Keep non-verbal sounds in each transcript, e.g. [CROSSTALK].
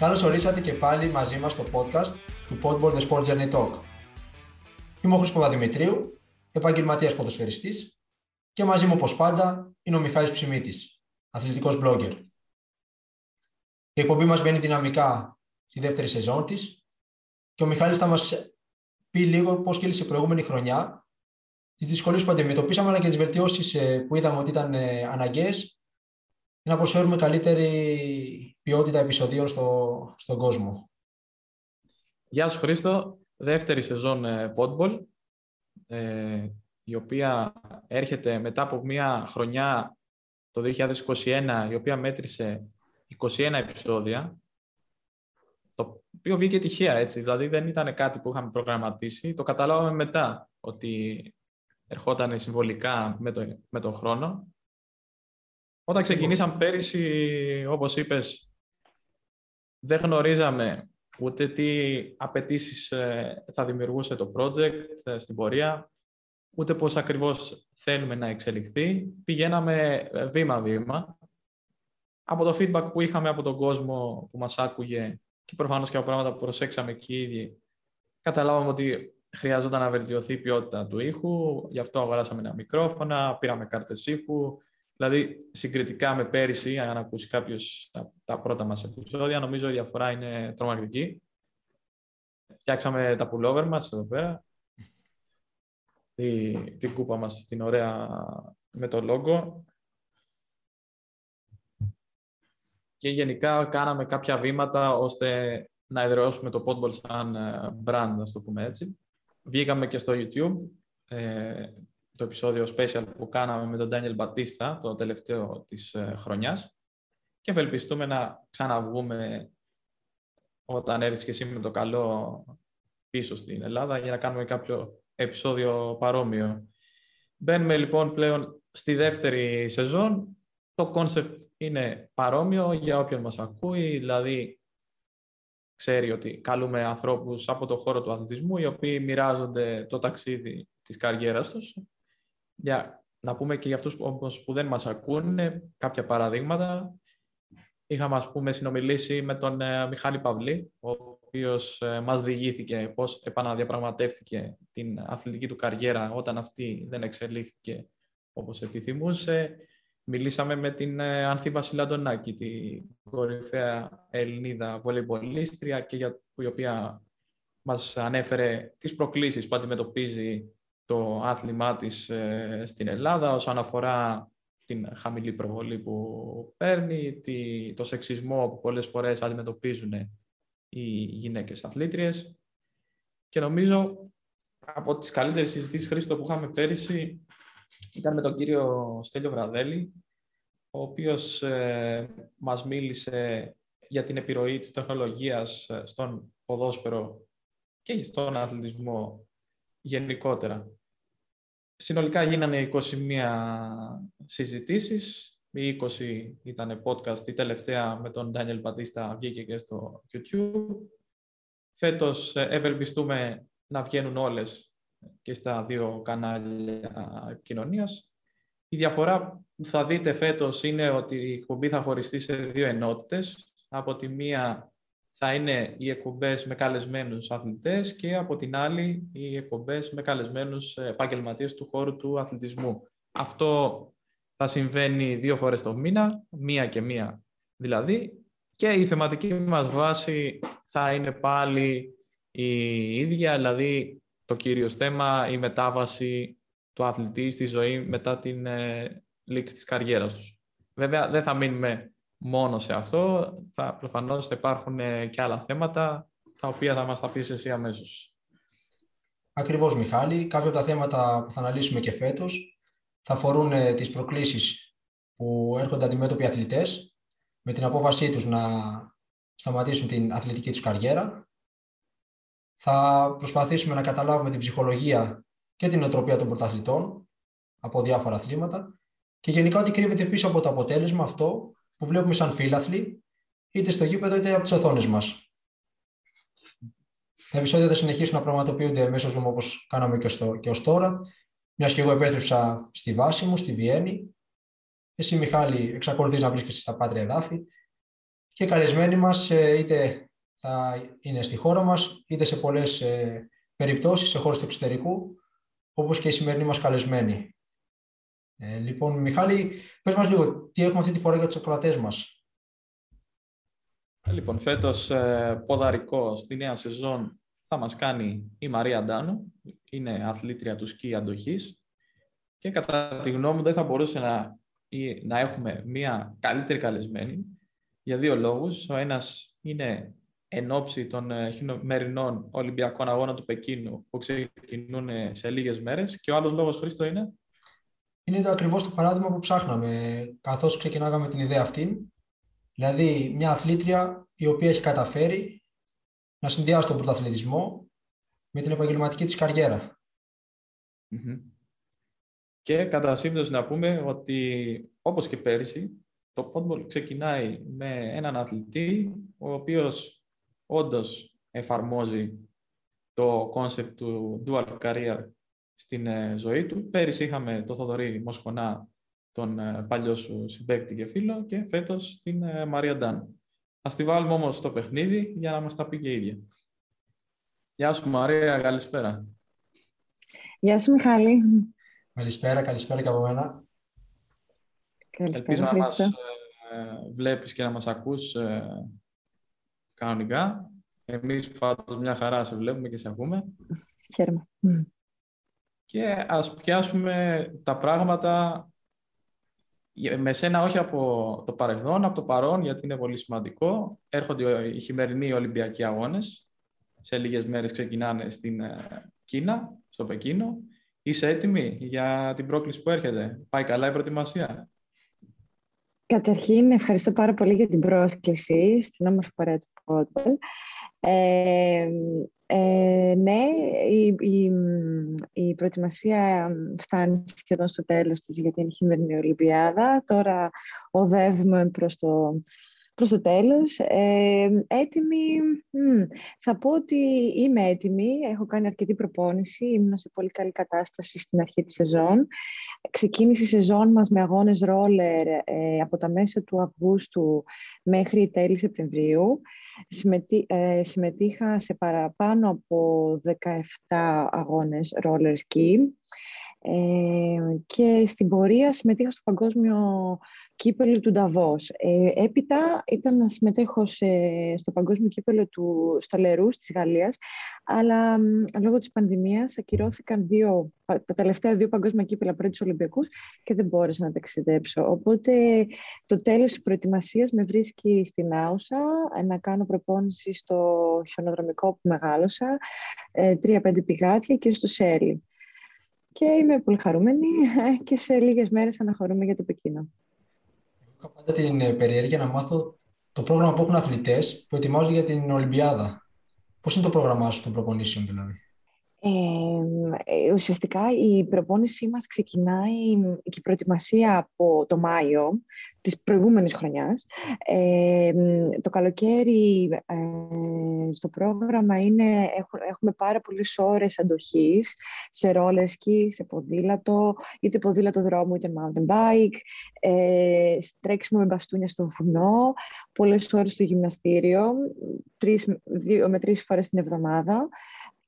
Καλώς ορίσατε και πάλι μαζί μας στο podcast του Podball The Sport Journey Talk. Είμαι ο Χρήστος Παπαδημητρίου, επαγγελματίας ποδοσφαιριστής και μαζί μου, όπως πάντα, είναι ο Μιχάλης Ψημίτης, αθλητικός blogger. Η εκπομπή μας μπαίνει δυναμικά στη δεύτερη σεζόν της και ο Μιχάλης θα μας πει λίγο πώς κύλησε η προηγούμενη χρονιά, τις δυσκολίες που αντιμετωπίσαμε αλλά και τις βελτιώσεις ε, που είδαμε ότι ήταν ε, αναγκαίες να προσφέρουμε καλύτερη ποιότητα επεισοδίων στο, στον κόσμο. Γεια σου Χρήστο, δεύτερη σεζόν ε, Podball, ε, η οποία έρχεται μετά από μια χρονιά το 2021, η οποία μέτρησε 21 επεισόδια, το οποίο βγήκε τυχαία, έτσι, δηλαδή δεν ήταν κάτι που είχαμε προγραμματίσει, το καταλάβαμε μετά ότι ερχόταν συμβολικά με, το, με τον χρόνο. Όταν ξεκινήσαμε πέρυσι, όπως είπες, δεν γνωρίζαμε ούτε τι απαιτήσεις ε, θα δημιουργούσε το project ε, στην πορεία, ούτε πώς ακριβώς θέλουμε να εξελιχθεί. Πηγαίναμε ε, βήμα-βήμα. Από το feedback που είχαμε από τον κόσμο που μας άκουγε και προφανώς και από πράγματα που προσέξαμε και οι ίδιοι, καταλάβαμε ότι χρειάζονταν να βελτιωθεί η ποιότητα του ήχου, γι' αυτό αγοράσαμε ένα μικρόφωνα, πήραμε κάρτες ήχου, Δηλαδή, συγκριτικά με πέρυσι, αν ακούσει κάποιος τα πρώτα μας επεισόδια, νομίζω η διαφορά είναι τρομακτική. Φτιάξαμε τα pullover μας εδώ πέρα. Τη, την κούπα μας, την ωραία με το logo. Και γενικά κάναμε κάποια βήματα ώστε να εδραιώσουμε το Podball σαν ε, brand, να το πούμε έτσι. Βγήκαμε και στο YouTube. Ε, το επεισόδιο special που κάναμε με τον Ντανιέλ Μπατίστα, το τελευταίο της ε, χρονιάς και ευελπιστούμε να ξαναβγούμε όταν έρθεις και εσύ με το καλό πίσω στην Ελλάδα για να κάνουμε κάποιο επεισόδιο παρόμοιο. Μπαίνουμε λοιπόν πλέον στη δεύτερη σεζόν. Το concept είναι παρόμοιο για όποιον μας ακούει, δηλαδή ξέρει ότι καλούμε ανθρώπους από το χώρο του αθλητισμού οι οποίοι μοιράζονται το ταξίδι της καριέρας τους για να πούμε και για αυτούς που, που δεν μας ακούνε κάποια παραδείγματα. Είχαμε, ας πούμε, συνομιλήσει με τον ε, Μιχάλη Παυλή, ο οποίος ε, μας διηγήθηκε πώς επαναδιαπραγματεύτηκε την αθλητική του καριέρα όταν αυτή δεν εξελίχθηκε όπως επιθυμούσε. Μιλήσαμε με την ε, Ανθή Βασιλαντονάκη, την κορυφαία Ελληνίδα βολεϊμπολίστρια και για, η οποία μας ανέφερε τις προκλήσεις που αντιμετωπίζει το άθλημά της ε, στην Ελλάδα όσον αφορά την χαμηλή προβολή που παίρνει, το σεξισμό που πολλές φορές αντιμετωπίζουν οι γυναίκες αθλήτριες. Και νομίζω από τις καλύτερες συζητήσεις Χρήστο που είχαμε πέρυσι ήταν με τον κύριο Στέλιο Βραδέλη, ο οποίος ε, μας μίλησε για την επιρροή της τεχνολογίας ε, στον ποδόσφαιρο και στον αθλητισμό γενικότερα. Συνολικά γίνανε 21 συζητήσεις. Οι 20 ήταν podcast. Η τελευταία με τον Daniel Πατίστα βγήκε και στο YouTube. Φέτος ε, ευελπιστούμε να βγαίνουν όλες και στα δύο κανάλια επικοινωνία. Η διαφορά που θα δείτε φέτος είναι ότι η εκπομπή θα χωριστεί σε δύο ενότητες. Από τη μία θα είναι οι εκπομπές με καλεσμένους αθλητές και από την άλλη οι εκπομπές με καλεσμένους επαγγελματίες του χώρου του αθλητισμού. Αυτό θα συμβαίνει δύο φορές το μήνα, μία και μία δηλαδή, και η θεματική μας βάση θα είναι πάλι η ίδια, δηλαδή το κύριος θέμα, η μετάβαση του αθλητή στη ζωή μετά την ε, λήξη της καριέρας τους. Βέβαια, δεν θα μείνουμε μόνο σε αυτό. Θα, προφανώς θα υπάρχουν ε, και άλλα θέματα, τα οποία θα μας τα πεις εσύ αμέσως. Ακριβώς, Μιχάλη. Κάποια από τα θέματα που θα αναλύσουμε και φέτος θα αφορούν ε, τις προκλήσεις που έρχονται αντιμέτωποι αθλητές με την απόφασή τους να σταματήσουν την αθλητική τους καριέρα. Θα προσπαθήσουμε να καταλάβουμε την ψυχολογία και την οτροπία των πρωταθλητών από διάφορα αθλήματα και γενικά ότι κρύβεται πίσω από το αποτέλεσμα αυτό που βλέπουμε σαν φίλαθλοι, είτε στο γήπεδο είτε από τις οθόνες μας. Τα επεισόδια θα συνεχίσουν να πραγματοποιούνται μέσω Zoom όπως κάναμε και, στο, και ως τώρα, μιας και εγώ επέστρεψα στη βάση μου, στη Βιέννη. Εσύ, Μιχάλη, εξακολουθείς να βρίσκεσαι στα πάτρια εδάφη. και καλεσμένοι μας ε, είτε θα είναι στη χώρα μας, είτε σε πολλές ε, περιπτώσεις, σε χώρες του εξωτερικού, όπως και οι σημερινοί μας καλεσμένοι. Ε, λοιπόν, Μιχάλη, πες μας λίγο, τι έχουμε αυτή τη φορά για τους ακροατές μας. Λοιπόν, φέτος ε, ποδαρικό στη νέα σεζόν θα μας κάνει η Μαρία Ντάνου, είναι αθλήτρια του σκι αντοχής και κατά τη γνώμη μου δεν θα μπορούσε να, να έχουμε μια καλύτερη καλεσμένη για δύο λόγους. Ο ένας είναι εν ώψη των ε, χειμερινών Ολυμπιακών Αγώνων του Πεκίνου που ξεκινούν σε λίγες μέρες και ο άλλος λόγος, Χρήστο, είναι είναι το ακριβώς το παράδειγμα που ψάχναμε καθώς ξεκινάγαμε την ιδέα αυτή. Δηλαδή, μια αθλήτρια η οποία έχει καταφέρει να συνδυάσει τον πρωταθλητισμό με την επαγγελματική της καριερα Και κατά σύμπτωση να πούμε ότι όπως και πέρσι, το Podball ξεκινάει με έναν αθλητή ο οποίος όντως εφαρμόζει το concept του dual career στην ε, ζωή του. Πέρυσι είχαμε το Θοδωρή Μοσχονά, τον ε, παλιό σου συμπαίκτη και φίλο, και φέτος την ε, Μαρία Ντάν. Ας τη βάλουμε όμως στο παιχνίδι για να μας τα πει και η ίδια. Γεια σου Μαρία, καλησπέρα. Γεια σου Μιχάλη. Καλησπέρα, καλησπέρα και από μένα. Καλησπέρα, Ελπίζω να μας βλέπεις και να μας ακούς κανονικά. Εμείς πάντως μια χαρά σε βλέπουμε και σε ακούμε. Χαίρομαι και ας πιάσουμε τα πράγματα με σένα όχι από το παρελθόν, από το παρόν, γιατί είναι πολύ σημαντικό. Έρχονται οι χειμερινοί Ολυμπιακοί Αγώνες. Σε λίγες μέρες ξεκινάνε στην ε, Κίνα, στο Πεκίνο. Είσαι έτοιμη για την πρόκληση που έρχεται; Πάει καλά η προετοιμασία; Καταρχήν, ευχαριστώ πάρα πολύ για την πρόσκληση στην όμορφη παρέα του Πότελ. Ε, ε, ναι, η, η, η, προετοιμασία φτάνει σχεδόν στο τέλος της για την χειμερινή Ολυμπιάδα. Τώρα οδεύουμε προς το, προς το τέλος. Ε, έτοιμη, θα πω ότι είμαι έτοιμη. Έχω κάνει αρκετή προπόνηση. Ήμουν σε πολύ καλή κατάσταση στην αρχή της σεζόν. Ξεκίνησε η σεζόν μας με αγώνες ρόλερ ε, από τα μέσα του Αυγούστου μέχρι τέλη Σεπτεμβρίου. Συμμετεί, ε, συμμετείχα σε παραπάνω από 17 αγώνες roller ski ε, και στην πορεία συμμετείχα στο παγκόσμιο κύπελο του Νταβός. Ε, έπειτα ήταν να συμμετέχω στο παγκόσμιο κύπελο του Στολερού της Γαλλίας, αλλά λόγω της πανδημίας ακυρώθηκαν δύο, τα τελευταία δύο παγκόσμια κύπελα πριν τους Ολυμπιακούς και δεν μπόρεσα να ταξιδέψω. Οπότε το τέλος της προετοιμασίας με βρίσκει στην Άουσα να κάνω προπόνηση στο χιονοδρομικό που μεγάλωσα, ε, τρία-πέντε πηγάτια και στο Σέλι. Και είμαι πολύ χαρούμενη και σε λίγες μέρες αναχωρούμε για το Πεκίνο. Έχω πάντα την ε, περιέργεια να μάθω το πρόγραμμα που έχουν αθλητές που ετοιμάζονται για την Ολυμπιάδα. Πώς είναι το πρόγραμμά σου των προπονήσεων δηλαδή; Ε, ουσιαστικά η προπόνησή μας ξεκινάει και η προετοιμασία από το Μάιο της προηγούμενης χρονιάς. το καλοκαίρι ε, στο πρόγραμμα είναι, έχουμε πάρα πολλές ώρες αντοχής σε roller ski, σε ποδήλατο, είτε ποδήλατο δρόμου είτε mountain bike, ε, τρέξιμο με μπαστούνια στο βουνό, πολλές ώρες στο γυμναστήριο, τρεις, δύο με τρεις φορές την εβδομάδα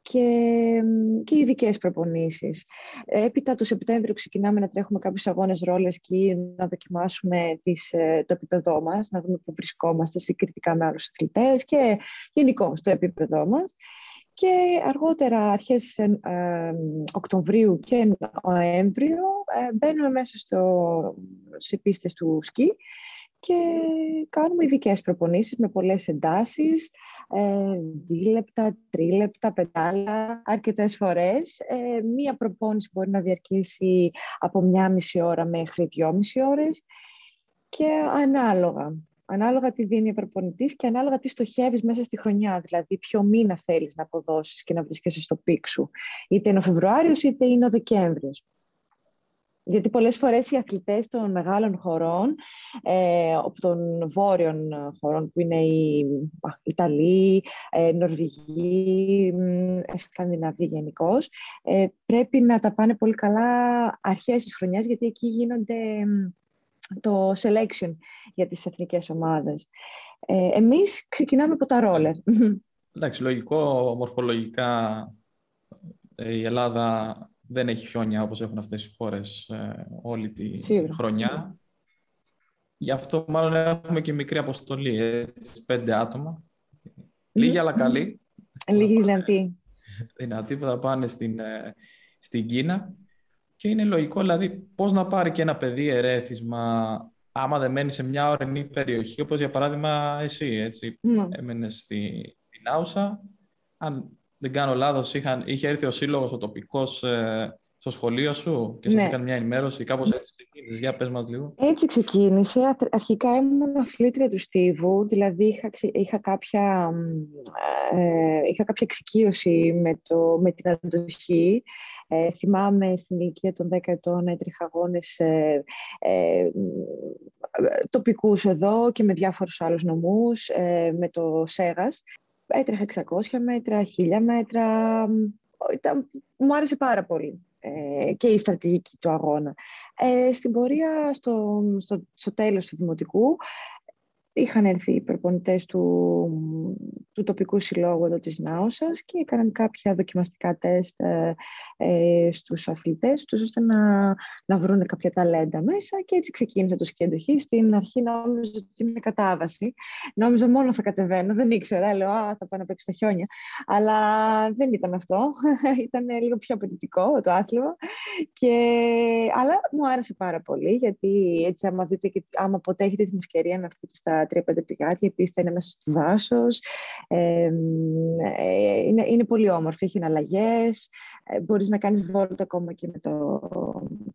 και, και ειδικές προπονήσεις. Έπειτα το Σεπτέμβριο ξεκινάμε να τρέχουμε κάποιους αγώνες ρόλες και να δοκιμάσουμε τις, ε, το επίπεδό μας, να δούμε πού βρισκόμαστε συγκριτικά με άλλους αθλητές και γενικώ στο επίπεδό μας. Και αργότερα, αρχές ε, Οκτωβρίου και Νοέμβριο, ε, μπαίνουμε μέσα στο, σε πίστες του σκι και κάνουμε ειδικές προπονήσεις με πολλές εντάσεις, ε, δίλεπτα, τρίλεπτα, πεντάλα, αρκετές φορές. Ε, μία προπόνηση μπορεί να διαρκήσει από μία μισή ώρα μέχρι δυόμιση ώρες και ανάλογα. Ανάλογα τι δίνει ο προπονητής και ανάλογα τι στοχεύεις μέσα στη χρονιά. Δηλαδή, ποιο μήνα θέλεις να αποδώσεις και να βρίσκεσαι στο πίξ σου. Είτε είναι ο Φεβρουάριος είτε είναι ο Δεκέμβριος. Γιατί πολλές φορές οι αθλητές των μεγάλων χωρών, ε, των βόρειων χωρών που είναι οι Ιταλοί, ε, Νορβηγοί, ε, Σκανδιναβοί γενικώς, ε, πρέπει να τα πάνε πολύ καλά αρχές της χρονιάς, γιατί εκεί γίνονται το selection για τις εθνικές ομάδες. Ε, εμείς ξεκινάμε από τα ρόλερ. Εντάξει, λογικό, μορφολογικά ε, η Ελλάδα δεν έχει χιόνια όπως έχουν αυτές οι χώρες ε, όλη τη χρονιά. Γι' αυτό μάλλον έχουμε και μικρή αποστολή, έτσι, πέντε άτομα. Λίγοι αλλά καλοί. Λίγοι δυνατοί. Δυνατοί που θα πάνε στην, στην Κίνα. Και είναι λογικό, δηλαδή, πώς να πάρει και ένα παιδί ερέθισμα άμα δεν μένει σε μια ορεινή περιοχή, όπως για παράδειγμα εσύ, έτσι, mm. έμενες στη, στην Άουσα. Αν δεν κάνω λάθος, είχε έρθει ο σύλλογος ο τοπικός ε, στο σχολείο σου και σας ναι. έκανε μια ενημέρωση, κάπως έτσι ξεκίνησε. Για πες μας λίγο. Έτσι ξεκίνησε. Αρχικά ήμουν αθλήτρια του Στίβου, δηλαδή είχα, είχα, κάποια, ε, είχα κάποια εξοικείωση με, το, με την αντοχή. Ε, θυμάμαι στην ηλικία των 10 ετών έτρεχα αγώνες ε, ε, τοπικούς εδώ και με διάφορους άλλους νομούς, ε, με το ΣΕΓΑΣ. Έτρεχα 600 μέτρα, 1000 μέτρα. Ήταν, μου άρεσε πάρα πολύ ε, και η στρατηγική του αγώνα. Ε, στην πορεία, στο, στο, στο τέλος του Δημοτικού, είχαν έρθει οι προπονητές του, του τοπικού συλλόγου εδώ της Νάωσας και έκαναν κάποια δοκιμαστικά τεστ ε, ε, στους αθλητές τους ώστε να, να βρουν κάποια ταλέντα μέσα και έτσι ξεκίνησε το σκέντοχή. Στην αρχή νόμιζα ότι είναι κατάβαση. Νόμιζα μόνο θα κατεβαίνω, δεν ήξερα, λέω α, θα πάω να παίξω στα χιόνια. Αλλά δεν ήταν αυτό, [LAUGHS] ήταν λίγο πιο απαιτητικό το άθλημα. Και... Αλλά μου άρεσε πάρα πολύ γιατί έτσι άμα, δείτε και, άμα ποτέ έχετε την ευκαιρία να έρθετε στα τρία-πέντε πηγάτια, η πίστα είναι μέσα στο δάσο. Ε, είναι, είναι πολύ όμορφη, έχει εναλλαγές. Ε, μπορείς να κάνεις βόλτα ακόμα και με το,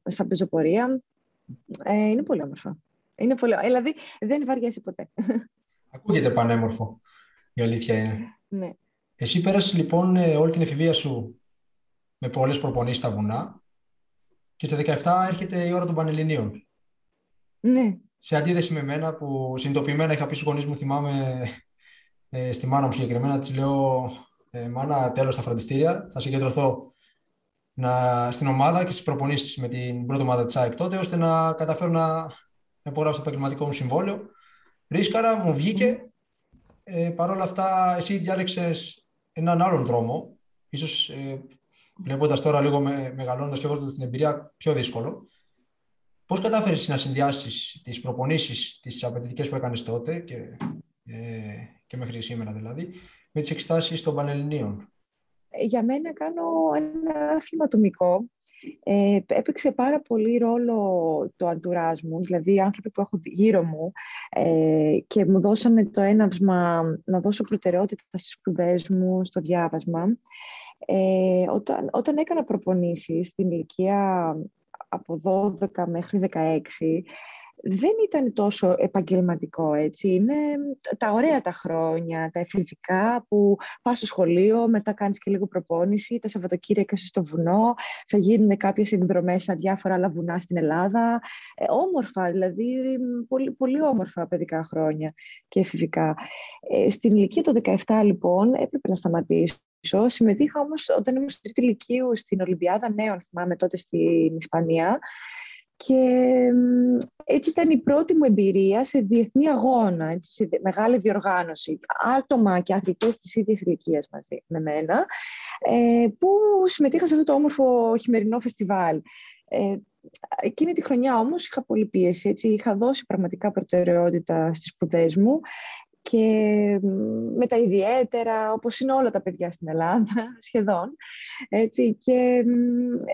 σαν πεζοπορία. Ε, είναι πολύ όμορφο. Είναι πολύ, δηλαδή δεν βαριέσαι ποτέ. [LAUGHS] Ακούγεται πανέμορφο, η αλήθεια είναι. Ναι. Εσύ πέρασες λοιπόν ε, όλη την εφηβεία σου με πολλές προπονήσεις στα βουνά και στα 17 έρχεται η ώρα των Πανελληνίων. Ναι σε αντίθεση με μένα που συνειδητοποιημένα είχα πει στους γονείς μου, θυμάμαι ε, στη μάνα μου συγκεκριμένα, της λέω ε, «Μάνα, τέλος στα φροντιστήρια, θα συγκεντρωθώ να, στην ομάδα και στις προπονήσεις με την πρώτη ομάδα της ΑΕΚ τότε, ώστε να καταφέρω να υπογράψω το επαγγελματικό μου συμβόλαιο». Ρίσκαρα, μου βγήκε. Ε, Παρ' όλα αυτά, εσύ διάλεξες έναν άλλον δρόμο, ίσως ε, βλέποντας τώρα λίγο με, μεγαλώνοντας και έχοντας την εμπειρία πιο δύσκολο. Πώς κατάφερες να συνδυάσεις τις προπονήσεις, τις απαιτητικές που έκανες τότε και, ε, και μέχρι σήμερα δηλαδή, με τις εξετάσεις των Πανελληνίων; Για μένα κάνω ένα άθλημα ατομικό. Ε, έπαιξε πάρα πολύ ρόλο το αντουράζ μου, δηλαδή οι άνθρωποι που έχω γύρω μου ε, και μου δώσανε το έναυσμα να δώσω προτεραιότητα στις σπουδές μου, στο διάβασμα. Ε, όταν, όταν έκανα προπονήσεις στην ηλικία από 12 μέχρι 16 δεν ήταν τόσο επαγγελματικό, έτσι. Είναι τα ωραία τα χρόνια, τα εφηβικά που πας στο σχολείο, μετά κάνεις και λίγο προπόνηση, τα Σαββατοκύριακα στο βουνό, θα γίνουν κάποιες εκδρομές σε διάφορα άλλα βουνά στην Ελλάδα. Ε, όμορφα, δηλαδή, πολύ, πολύ όμορφα παιδικά χρόνια και εφηβικά. Ε, στην ηλικία των 17, λοιπόν, έπρεπε να σταματήσω Συμμετείχα όμως όταν ήμουν στη τρίτη ηλικίου στην Ολυμπιάδα Νέων, θυμάμαι τότε στην Ισπανία. Και έτσι ήταν η πρώτη μου εμπειρία σε διεθνή αγώνα, έτσι, σε μεγάλη διοργάνωση. Άτομα και αθλητές της ίδιας ηλικίας μαζί με μένα, ε, που συμμετείχαν σε αυτό το όμορφο χειμερινό φεστιβάλ. Ε, εκείνη τη χρονιά όμως είχα πολύ πίεση, έτσι, είχα δώσει πραγματικά προτεραιότητα στις σπουδές μου και με τα ιδιαίτερα, όπως είναι όλα τα παιδιά στην Ελλάδα, [LAUGHS] σχεδόν. Έτσι, και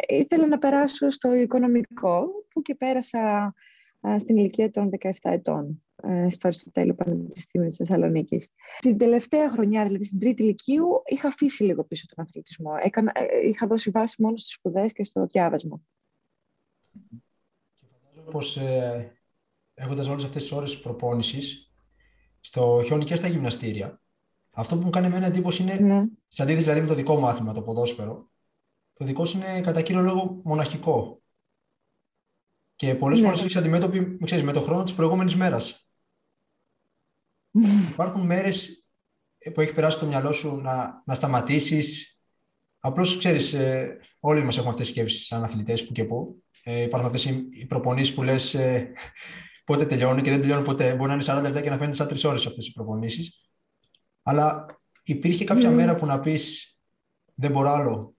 ήθελα να περάσω στο οικονομικό, που και πέρασα στην ηλικία των 17 ετών ε, στο Αριστοτέλειο Πανεπιστήμιο της Θεσσαλονίκης. Την τελευταία χρονιά, δηλαδή στην τρίτη ηλικίου, είχα αφήσει λίγο πίσω τον αθλητισμό. Έκανα, ε, είχα δώσει βάση μόνο στις σπουδές και στο διάβασμα. Και φαντάζομαι πως ε, έχοντας όλες αυτές τις ώρες προπόνησης, στο χιόνι και στα γυμναστήρια. Αυτό που μου κάνει εμένα εντύπωση είναι, ναι. σε αντίθεση δηλαδή με το δικό μάθημα, το ποδόσφαιρο, το δικό σου είναι κατά κύριο λόγο μοναχικό. Και πολλές ναι. φορές έχεις αντιμέτωπη ξέρεις, με το χρόνο της προηγούμενης μέρας. [LAUGHS] Υπάρχουν μέρες που έχει περάσει το μυαλό σου να, να σταματήσεις. Απλώς ξέρεις, ε, όλοι μας έχουμε αυτές τις σκέψεις σαν αθλητές που και που. Ε, υπάρχουν αυτές οι προπονήσεις που λες, ε, πότε τελειώνει και δεν τελειώνει ποτέ. Μπορεί να είναι 40 λεπτά και να φαίνεται σαν 3 ώρες αυτές οι προπονήσεις. Αλλά υπήρχε κάποια mm. μέρα που να πεις δεν μπορώ άλλο.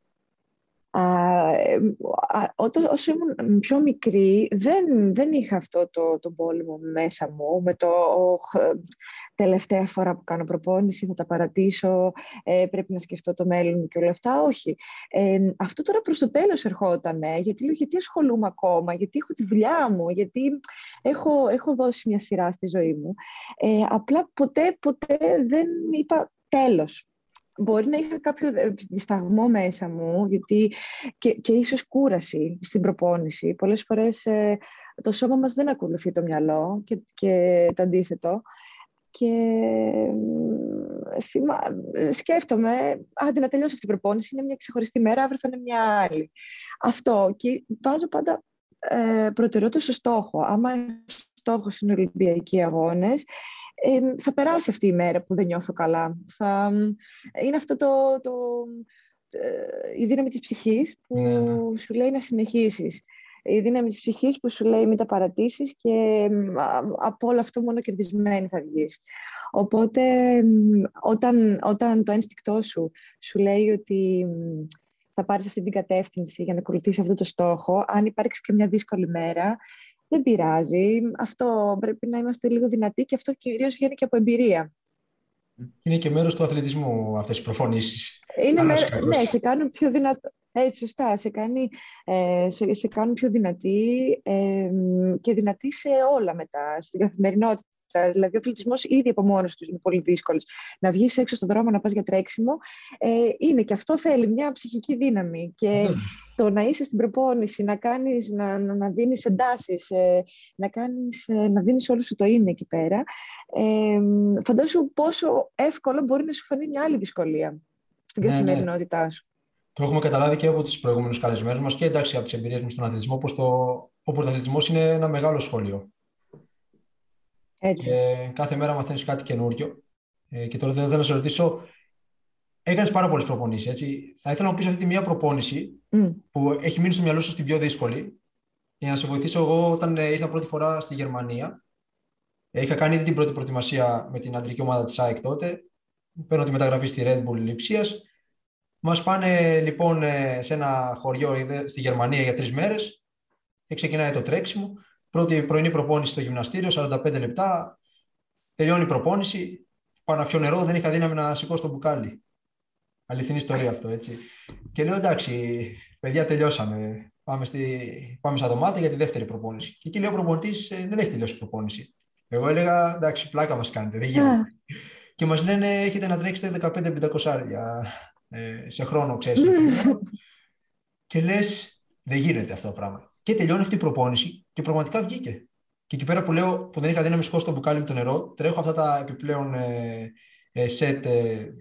Όσο ήμουν πιο μικρή δεν, δεν είχα αυτό το, το πόλεμο μέσα μου με το τελευταία φορά που κάνω προπόνηση θα τα παρατήσω, ε, πρέπει να σκεφτώ το μέλλον μου και όλα αυτά. Όχι. Ε, αυτό τώρα προς το τέλος ερχόταν, γιατί λέω γιατί ασχολούμαι ακόμα, γιατί έχω τη δουλειά μου, γιατί έχω, έχω δώσει μια σειρά στη ζωή μου. Ε, απλά ποτέ, ποτέ δεν είπα τέλος μπορεί να είχα κάποιο δισταγμό μέσα μου, γιατί και, και ίσως κούραση στην προπόνηση. Πολλές φορές ε, το σώμα μας δεν ακολουθεί το μυαλό και, και το αντίθετο. Και θυμά, σκέφτομαι, άντε να τελειώσει αυτή η προπόνηση, είναι μια ξεχωριστή μέρα, αύριο θα είναι μια άλλη. Αυτό. Και βάζω πάντα ε, προτεραιότητα στο στόχο. Άμα στόχος είναι Ολυμπιακοί αγώνες, ε, θα περάσει αυτή η μέρα που δεν νιώθω καλά. Θα, είναι αυτό το, το, ε, η δύναμη της ψυχής που ναι, ναι. σου λέει να συνεχίσεις. Η δύναμη της ψυχής που σου λέει μην τα παρατήσεις και από όλο αυτό μόνο κερδισμένη θα βγεις. Οπότε όταν, όταν το ένστικτό σου σου λέει ότι θα πάρεις αυτή την κατεύθυνση για να ακολουθήσεις αυτό το στόχο, αν υπάρξει και μια δύσκολη μέρα, δεν πειράζει. Αυτό πρέπει να είμαστε λίγο δυνατοί και αυτό κυρίως βγαίνει και από εμπειρία. Είναι και μέρος του αθλητισμού αυτές οι προφωνήσει. Είναι Ναι, σε κάνουν πιο δυνατό. Έτσι, σωστά. Σε, κάνει, ε, σε, σε κάνουν πιο δυνατή ε, και δυνατή σε όλα μετά, στην καθημερινότητα. Δηλαδή, ο αθλητισμός ήδη από μόνος του είναι πολύ δύσκολος. Να βγεις έξω στον δρόμο, να πας για τρέξιμο, ε, είναι και αυτό θέλει μια ψυχική δύναμη. Και ναι. το να είσαι στην προπόνηση, να, κάνεις, να, να, να δίνεις εντάσεις, ε, να, κάνεις, ε, να δίνεις όλο σου το είναι εκεί πέρα. Ε, φαντάσου πόσο εύκολο μπορεί να σου φανεί μια άλλη δυσκολία στην ναι, ναι. καθημερινότητά σου. Το έχουμε καταλάβει και από τους προηγούμενους καλεσμένους μας και εντάξει από τις εμπειρίες μου στον αθλητισμό, πως το, ο πρωταθλητισμό είναι ένα μεγάλο σχολείο. Έτσι. Και κάθε μέρα μαθαίνεις κάτι καινούριο. Ε, και τώρα δεν θέλω να σε ρωτήσω, έκανες πάρα πολλές προπονήσεις. Έτσι. Θα ήθελα να μου πεις αυτή τη μία προπόνηση που έχει μείνει στο μυαλό σου στην πιο δύσκολη. Για να σε βοηθήσω, εγώ όταν ε, ήρθα πρώτη φορά στη Γερμανία, ε, είχα κάνει ήδη την πρώτη προετοιμασία με την αντρική ομάδα της ΑΕΚ τότε. Παίρνω τη μεταγραφή στη Red Bull Λιψία. Μας πάνε λοιπόν ε, σε ένα χωριό στη Γερμανία για τρεις μέρες και ξεκινάει το τρέξιμο. Πρώτη πρωινή προπόνηση στο γυμναστήριο, 45 λεπτά. Τελειώνει η προπόνηση. Πάω να πιω νερό, δεν είχα δύναμη να σηκώσω το μπουκάλι. Αληθινή ιστορία αυτό, έτσι. Και λέω εντάξει, παιδιά, τελειώσαμε. Πάμε, στη... Πάμε στα δωμάτια για τη δεύτερη προπόνηση. Και εκεί λέει ο προπονητής ε, δεν έχει τελειώσει η προπόνηση. Εγώ έλεγα εντάξει, πλάκα μας κάνετε, δεν γίνεται. και μας λένε έχετε να τρέξετε 15-500 ε, σε χρόνο, ξέρεις. [LAUGHS] και λες, δεν γίνεται αυτό το πράγμα. Και τελειώνει αυτή η προπόνηση και πραγματικά βγήκε. Και εκεί πέρα που λέω που δεν είχα δύναμη σηκώσει το μπουκάλι με το νερό, τρέχω αυτά τα επιπλέον ε, ε, σετ ε,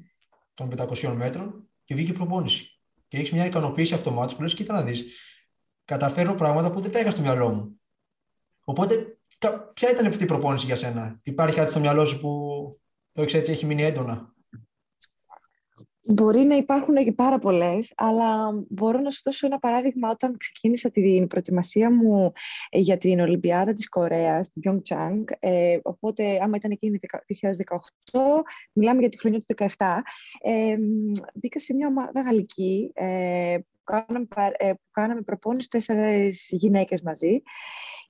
των 500 μέτρων και βγήκε η προπόνηση. Και έχεις μια ικανοποίηση αυτομάτως που λες: Κοίτα να δεις, καταφέρω πράγματα που δεν τα είχα στο μυαλό μου. Οπότε, ποια ήταν αυτή η προπόνηση για σένα, Υπάρχει κάτι στο μυαλό σου που το έχεις έτσι, έχει μείνει έντονα; Μπορεί να υπάρχουν και πάρα πολλές, αλλά μπορώ να σου δώσω ένα παράδειγμα όταν ξεκίνησα την προετοιμασία μου ε, για την Ολυμπιάδα της Κορέας, στην Pyeongchang. Ε, οπότε, άμα ήταν εκείνη το 2018, μιλάμε για τη χρονιά του 2017, ε, μπήκα σε μια ομάδα γαλλική ε, που, κάναμε, ε, που κάναμε προπόνηση τέσσερις γυναίκες μαζί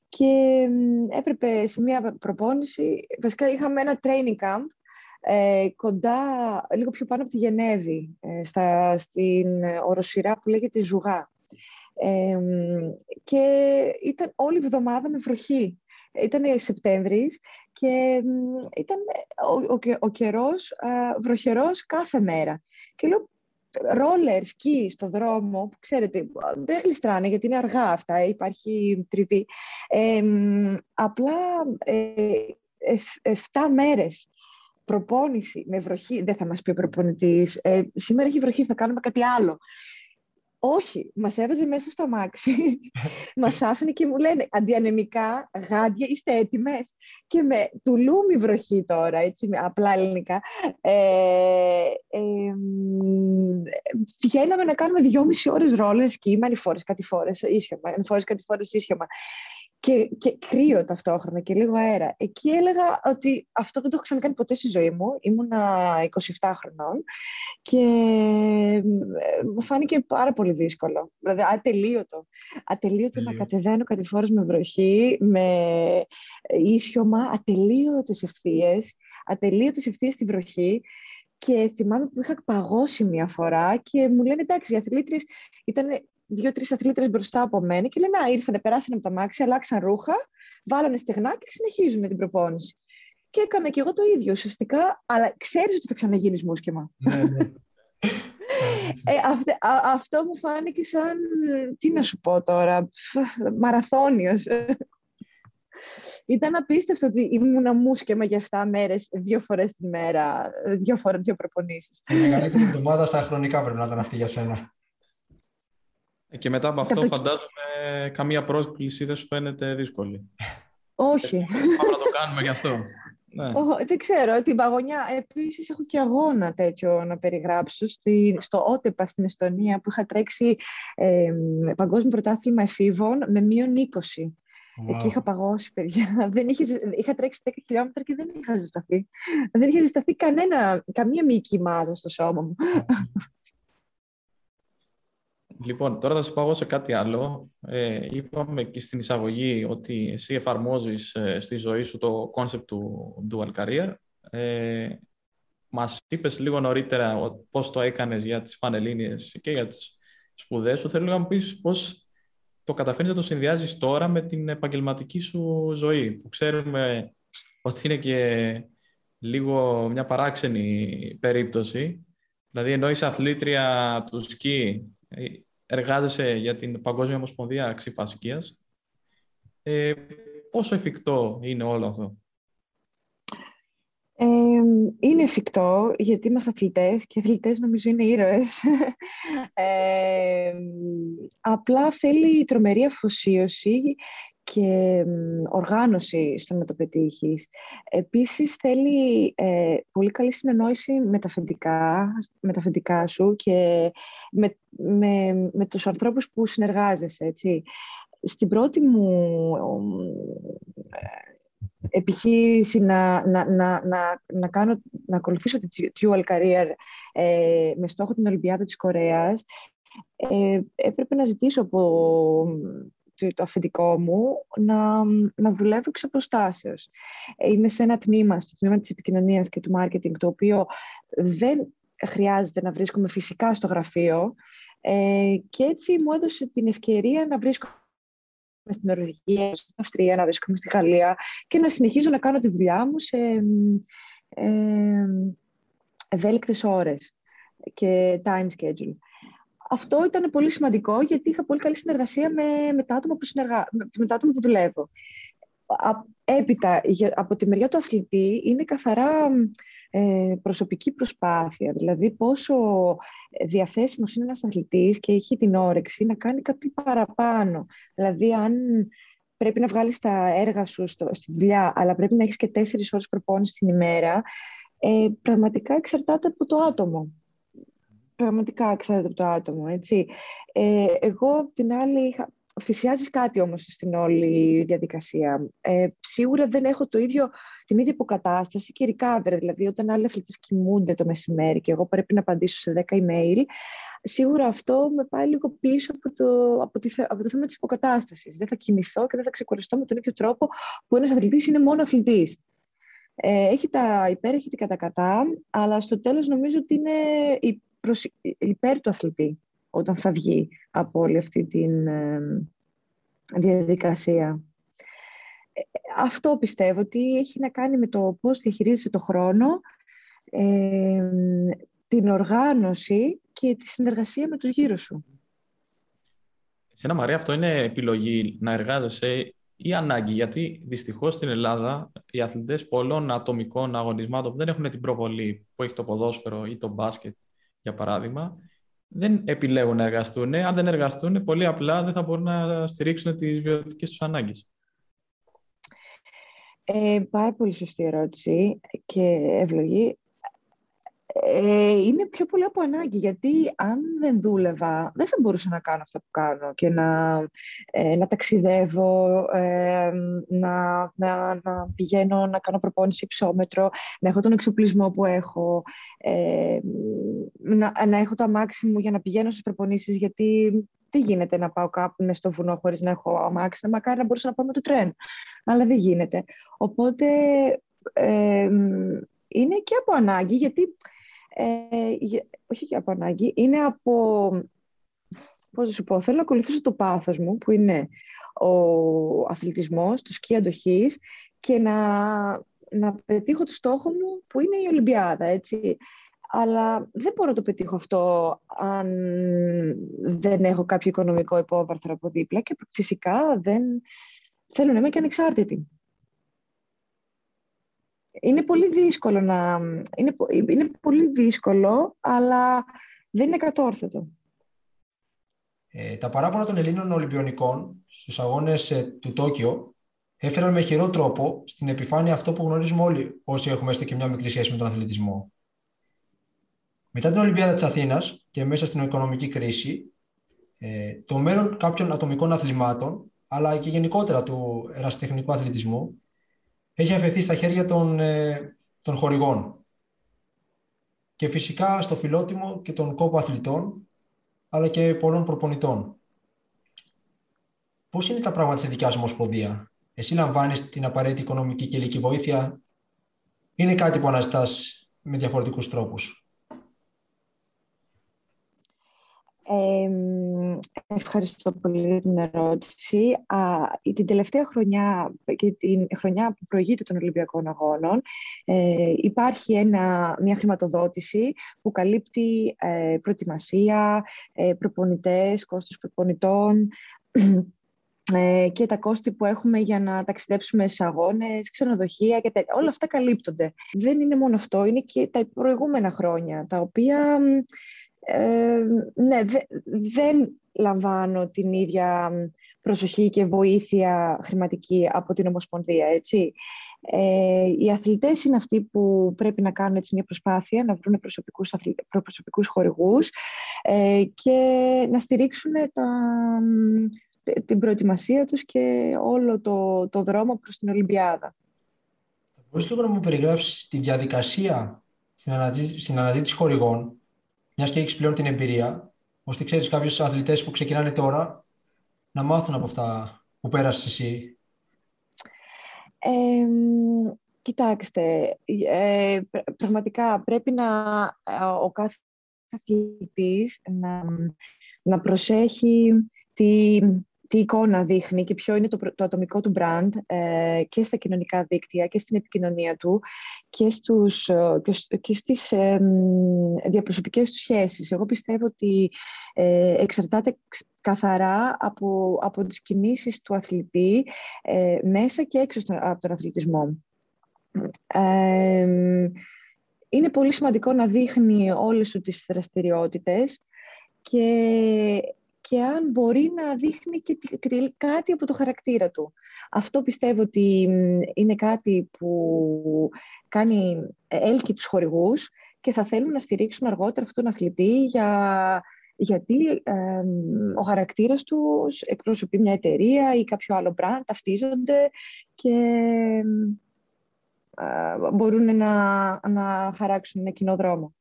και έπρεπε σε μια προπόνηση, βασικά είχαμε ένα training camp ε, κοντά, λίγο πιο πάνω από τη Γενέβη, ε, στα, στην οροσυρά που λέγεται Ζουγά. Ε, και ήταν όλη η εβδομάδα με βροχή. Ήταν Σεπτέμβρης και ήταν ο, ο, ο καιρός βροχερός κάθε μέρα. Και λέω, ρόλερ, σκι στο δρόμο, που ξέρετε, δεν γλιστράνε γιατί είναι αργά αυτά, υπάρχει τριβή. απλά ε, 7 μέρες προπόνηση με βροχή, δεν θα μας πει ο προπονητής, ε, σήμερα έχει βροχή, θα κάνουμε κάτι άλλο. Όχι, μας έβαζε μέσα στο αμάξι, [LAUGHS] μας άφηνε και μου λένε αντιανεμικά, γάντια, είστε έτοιμες; Και με τουλούμι βροχή τώρα, έτσι, με απλά ελληνικά. Ε, ε, βγαίναμε να κάνουμε δυόμιση ώρες ρόλες και είμαι ανηφόρε κάτι φορέ ίσιομα. Ανηφόρε κάτι φορέ ίσιομα. Και, και κρύο ταυτόχρονα και λίγο αέρα. Εκεί έλεγα ότι αυτό δεν το έχω ξανακάνει ποτέ στη ζωή μου. Ήμουνα 27 χρονών και ε, μου φάνηκε πάρα πολύ δύσκολο. Δηλαδή, ατελείωτο. Ατελείωτο να κατεβαίνω κατηφόρος με βροχή, με ίσιωμα, ατελείωτες ευθείες, ατελείωτες ευθείες στη βροχή. Και θυμάμαι που είχα παγώσει μία φορά και μου λένε εντάξει, οι αθλήτριες ήταν δύο-τρεις αθλήτρε μπροστά από μένα και λένε: Α, ήρθανε, περάσανε από τα μάξια, αλλάξαν ρούχα, βάλανε στεγνά και συνεχίζουμε την προπόνηση. Και έκανα και εγώ το ίδιο ουσιαστικά, αλλά ξέρεις ότι θα ξαναγίνεις μουσκεμα. Ναι, ναι. [LAUGHS] ε, αυτό μου φάνηκε σαν, τι να σου πω τώρα, μαραθώνιος. Ήταν απίστευτο ότι ήμουν μουσκεμα για 7 μέρες, δύο φορές τη μέρα, δύο, φορές, δύο προπονήσεις. Η μεγαλύτερη εβδομάδα στα χρονικά πρέπει να ήταν αυτή για σένα. Ε, και μετά από αυτό, φαντάζομαι, καμία πρόσκληση δεν σου φαίνεται δύσκολη. Όχι. Πάμε να το κάνουμε γι' αυτό. [LAUGHS] Ναι. δεν ξέρω, την παγωνιά. Επίσης έχω και αγώνα τέτοιο να περιγράψω στη, στο Ότεπα στην Εστονία που είχα τρέξει ε, παγκόσμιο πρωτάθλημα εφήβων με μείον 20. Εκεί είχα παγώσει, παιδιά. [LAUGHS] Δεν είχε, είχα τρέξει 10 χιλιόμετρα και δεν είχα ζεσταθεί. Δεν είχε ζεσταθεί κανένα, καμία μυϊκή μάζα στο σώμα μου. Λοιπόν, τώρα θα σας πάω σε κάτι άλλο. Ε, είπαμε και στην εισαγωγή ότι εσύ εφαρμόζεις ε, στη ζωή σου το concept του dual career. Ε, μας είπες λίγο νωρίτερα πώς το έκανες για τις Πανελλήνιες και για τις σπουδές σου. Θέλω να μου πεις πώς το καταφέρνεις να το συνδυάζεις τώρα με την επαγγελματική σου ζωή, που ξέρουμε ότι είναι και λίγο μια παράξενη περίπτωση. Δηλαδή, ενώ είσαι αθλήτρια του σκι εργάζεσαι για την Παγκόσμια Ομοσπονδία Ξυφασκίας. Ε, πόσο εφικτό είναι όλο αυτό; Ε, είναι εφικτό γιατί είμαστε αθλητές και αθλητές νομίζω είναι ήρωες. [LAUGHS] Ε, απλά θέλει τρομερή αφοσίωση και οργάνωση στο να το πετύχεις. Επίσης θέλει ε, πολύ καλή συνεννόηση με τα αφεντικά, με τα αφεντικά σου και με, με, με τους ανθρώπους που συνεργάζεσαι, έτσι. Στην πρώτη μου ε, επιχείρηση να, να, να, να, να, κάνω, να ακολουθήσω τη dual career ε, με στόχο την Ολυμπιάδα της Κορέας, ε, έπρεπε να ζητήσω από το αφεντικό μου να, να δουλεύω εξ αποστάσεως. Ε, είμαι σε ένα τμήμα, στο τμήμα της επικοινωνίας και του μάρκετινγκ, το οποίο δεν χρειάζεται να βρίσκομαι φυσικά στο γραφείο ε, και έτσι μου έδωσε την ευκαιρία να βρίσκομαι στην Νορβηγία, στην Αυστρία, να βρίσκομαι στη Γαλλία και να συνεχίζω να κάνω τη δουλειά μου σε ε, ευέλικτες ώρες και time schedule αυτό ήταν πολύ σημαντικό γιατί είχα πολύ καλή συνεργασία με, με, τα, άτομα που συνεργα... με τα άτομα που δουλεύω. Έπειτα, από τη μεριά του αθλητή, είναι καθαρά ε, προσωπική προσπάθεια. Δηλαδή, πόσο διαθέσιμος είναι ένας αθλητής και έχει την όρεξη να κάνει κάτι παραπάνω. Δηλαδή, αν πρέπει να βγάλεις τα έργα σου στο, στη δουλειά, αλλά πρέπει να έχεις και τέσσερις ώρες προπόνησης την ημέρα, ε, πραγματικά εξαρτάται από το άτομο πραγματικά ξέρετε από το άτομο, έτσι. Ε, εγώ, την άλλη, είχα... θυσιάζεις κάτι όμως στην όλη διαδικασία. Ε, σίγουρα δεν έχω το ίδιο, την ίδια υποκατάσταση και recover, δηλαδή όταν άλλοι αθλητές κοιμούνται το μεσημέρι και εγώ πρέπει να απαντήσω σε 10 email, σίγουρα αυτό με πάει λίγο πίσω από το, από, τη, από το θέμα της υποκατάστασης. Δεν θα κοιμηθώ και δεν θα ξεκουραστώ με τον ίδιο τρόπο που ένας αθλητής είναι μόνο αθλητής. Ε, έχει τα υπέρ, έχει τα κατά, αλλά στο τέλος νομίζω ότι είναι η προς, υπέρ του αθλητή όταν θα βγει από όλη αυτή τη διαδικασία. Ε, αυτό πιστεύω ότι έχει να κάνει με το πώς διαχειρίζεσαι το χρόνο, την οργάνωση και τη συνεργασία με τους γύρω σου. Εσένα Μαρία αυτό είναι επιλογή να εργάζεσαι ή ανάγκη, γιατί δυστυχώς στην Ελλάδα οι αθλητές πολλών ατομικών αγωνισμάτων που δεν έχουν την προβολή που έχει το ποδόσφαιρο ή το μπάσκετ για παράδειγμα, δεν επιλέγουν να εργαστούν. Αν δεν εργαστούν, πολύ απλά δεν θα μπορούν να στηρίξουν τις βιωτικές τους ανάγκες. Ε, πάρα πολύ σωστή ερώτηση και ευλογή. Ε, είναι πιο πολύ από ανάγκη, γιατί αν δεν δούλευα, δεν θα μπορούσα να κάνω αυτά που κάνω και να, ε, να ταξιδεύω, ε, να, να, να πηγαίνω να κάνω προπόνηση υψόμετρο, να έχω τον εξοπλισμό που έχω, ε, να, να έχω το αμάξι μου για να πηγαίνω στις προπονήσεις, γιατί δεν γίνεται να πάω κάπου μες στο βουνό χωρίς να έχω αμάξι, μακάρι να μπορούσα να πάω με το τρέν, αλλά δεν γίνεται. Οπότε ε, είναι και από ανάγκη, γιατί ε, όχι και από ανάγκη, είναι από, πώς θα σου πω, θέλω να ακολουθήσω το πάθος μου, που είναι ο αθλητισμός, το σκι αντοχής και να, να πετύχω το στόχο μου που είναι η Ολυμπιάδα, έτσι. Αλλά δεν μπορώ να το πετύχω αυτό αν δεν έχω κάποιο οικονομικό υπόβαρθρο από δίπλα και φυσικά δεν θέλω να είμαι και ανεξάρτητη είναι πολύ δύσκολο να... Είναι, είναι πολύ δύσκολο, αλλά δεν είναι κατόρθωτο. Ε, τα παράπονα των Ελλήνων Ολυμπιονικών στους αγώνες ε, του Τόκιο έφεραν με χειρό τρόπο στην επιφάνεια αυτό που γνωρίζουμε όλοι όσοι έχουμε έστω και μια μικρή σχέση με τον αθλητισμό. Μετά την Ολυμπιάδα της Αθήνας και μέσα στην οικονομική κρίση, ε, το μέλλον κάποιων ατομικών αθλημάτων, αλλά και γενικότερα του ερασιτεχνικού αθλητισμού, έχει αφαιθεί στα χέρια των, ε, των χορηγών. Και φυσικά στο φιλότιμο και των κόπο αθλητών, αλλά και πολλών προπονητών. Πώς είναι τα πράγματα στη δικιά σου ομοσπονδία; Εσύ λαμβάνεις την απαραίτητη οικονομική και ηλική βοήθεια; Είναι κάτι που αναζητάς με διαφορετικούς τρόπους; Ευχαριστώ πολύ για την ερώτηση. Α, την τελευταία χρονιά και την χρονιά που προηγείται των Ολυμπιακών Αγώνων ε, υπάρχει ένα, μια χρηματοδότηση που καλύπτει ε, προετοιμασία, ε, προπονητές, κόστος προπονητών [CLEARS THROAT] ε, και τα κόστη που έχουμε για να ταξιδέψουμε σε αγώνες, ξενοδοχεία και τέτοια. Όλα αυτά καλύπτονται. Δεν είναι μόνο αυτό, είναι και τα προηγούμενα χρόνια, τα οποία ε, ναι, δεν λαμβάνω την ίδια προσοχή και βοήθεια χρηματική από την Ομοσπονδία, έτσι. Ε, οι αθλητές είναι αυτοί που πρέπει να κάνουν έτσι μια προσπάθεια να βρουν προσωπικούς, προσωπικούς χορηγούς ε, και να στηρίξουν τα, την προετοιμασία τους και όλο το, το δρόμο προς την Ολυμπιάδα. Μπορείς λίγο να μου περιγράψεις τη διαδικασία στην αναζήτηση, στην αναζήτηση χορηγών; Μιας και έχεις πλέον την εμπειρία, ώστε ξέρεις κάποιους αθλητές που ξεκινάνε τώρα να μάθουν από αυτά που πέρασες εσύ. Ε, κοιτάξτε, ε, πραγματικά πρέπει να ε, ο κάθε αθλητής να, να προσέχει τη, τι εικόνα δείχνει και ποιο είναι το, το ατομικό του brand ε, και στα κοινωνικά δίκτυα και στην επικοινωνία του και, στους, ε, και στις ε, διαπροσωπικές τους σχέσεις. Εγώ πιστεύω ότι ε, εξαρτάται καθαρά από, από τις κινήσεις του αθλητή ε, μέσα και έξω από τον αθλητισμό. είναι πολύ σημαντικό να δείχνει όλες του τις δραστηριότητες και και αν μπορεί να δείχνει και κάτι από το χαρακτήρα του. Αυτό πιστεύω ότι είναι κάτι που κάνει έλκει τους χορηγούς και θα θέλουν να στηρίξουν αργότερα αυτόν τον αθλητή για, γιατί ο χαρακτήρας τους εκπροσωπεί μια εταιρεία ή κάποιο άλλο brand, ταυτίζονται και μπορούν να, να χαράξουν ένα κοινό δρόμο.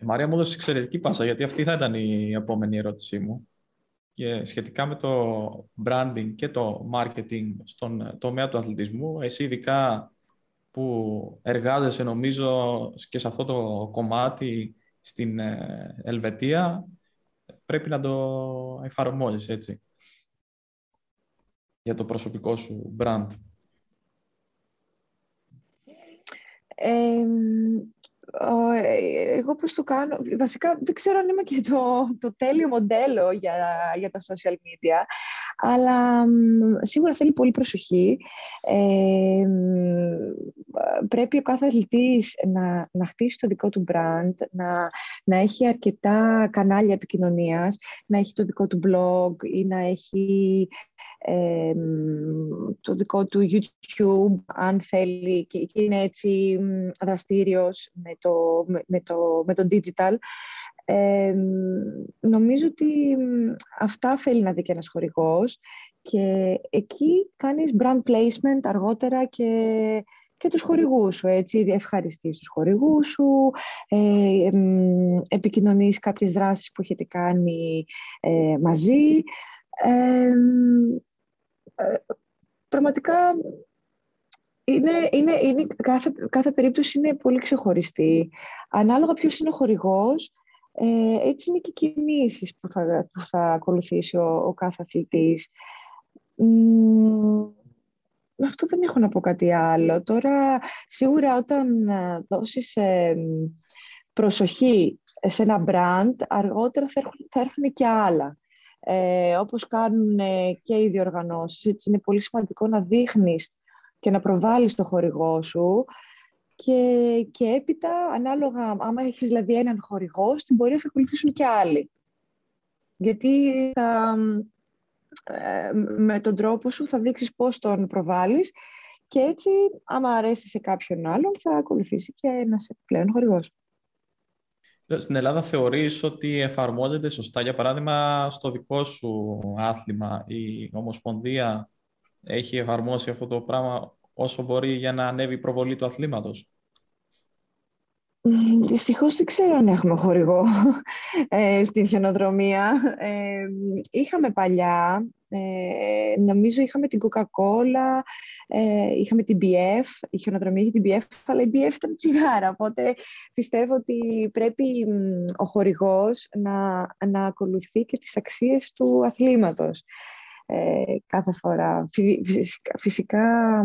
Η Μαρία μου έδωσε εξαιρετική πάσα, γιατί αυτή θα ήταν η επόμενη ερώτησή μου. Και σχετικά με το branding και το marketing στον τομέα του αθλητισμού, εσύ ειδικά που εργάζεσαι νομίζω και σε αυτό το κομμάτι στην ε, Ελβετία, πρέπει να το εφαρμόζεις έτσι, για το προσωπικό σου brand. Ε, εγώ πώς το κάνω, βασικά δεν ξέρω αν είμαι και το, το τέλειο μοντέλο για, για τα social media, αλλά σίγουρα θέλει πολύ προσοχή. Ε, πρέπει ο κάθε αθλητής να, να χτίσει το δικό του brand, να, να έχει αρκετά κανάλια επικοινωνίας, να έχει το δικό του blog ή να έχει ε, το δικό του YouTube, αν θέλει και, και είναι έτσι δραστήριος με το, με, το, με το digital νομίζω ότι αυτά θέλει να δει και ένας χορηγός και εκεί κάνεις brand placement αργότερα και, και τους χορηγούς σου, έτσι, ευχαριστείς τους χορηγούς σου, ε, επικοινωνείς κάποιες δράσεις που έχετε κάνει ε, μαζί. Ε, πραγματικά είναι, είναι, είναι, κάθε, κάθε περίπτωση είναι πολύ ξεχωριστή. Ανάλογα ποιος είναι ο χορηγός, ε, έτσι είναι και οι κινήσεις που θα, που θα ακολουθήσει ο, ο κάθε αθλητής. Με αυτό δεν έχω να πω κάτι άλλο. Τώρα, σίγουρα όταν ε, δώσεις ε, προσοχή σε ένα brand, αργότερα θα έρθουν, θα έρθουν και άλλα. Ε, όπως κάνουν και οι διοργανώσεις. Έτσι είναι πολύ σημαντικό να δείχνεις και να προβάλλεις το χορηγό σου και, και έπειτα, ανάλογα, άμα έχεις δηλαδή έναν χορηγό, στην πορεία θα ακολουθήσουν και άλλοι. Γιατί θα, ε, με τον τρόπο σου θα δείξεις πώς τον προβάλλεις και έτσι, άμα αρέσει σε κάποιον άλλον, θα ακολουθήσει και ένας επιπλέον χορηγός. Στην Ελλάδα θεωρείς ότι εφαρμόζεται σωστά, για παράδειγμα, στο δικό σου άθλημα η Ομοσπονδία έχει εφαρμόσει αυτό το πράγμα όσο μπορεί για να ανέβει η προβολή του αθλήματος. Δυστυχώς δεν ξέρω αν έχουμε χορηγό ε, στην χιονοδρομία. Ε, είχαμε παλιά, ε, νομίζω είχαμε την Coca-Cola, ε, είχαμε την BF, η χιονοδρομία είχε την BF, αλλά η BF ήταν τσιγάρα, οπότε πιστεύω ότι πρέπει ο χορηγός να, να ακολουθεί και τις αξίες του αθλήματος ε, κάθε φορά. φυσικά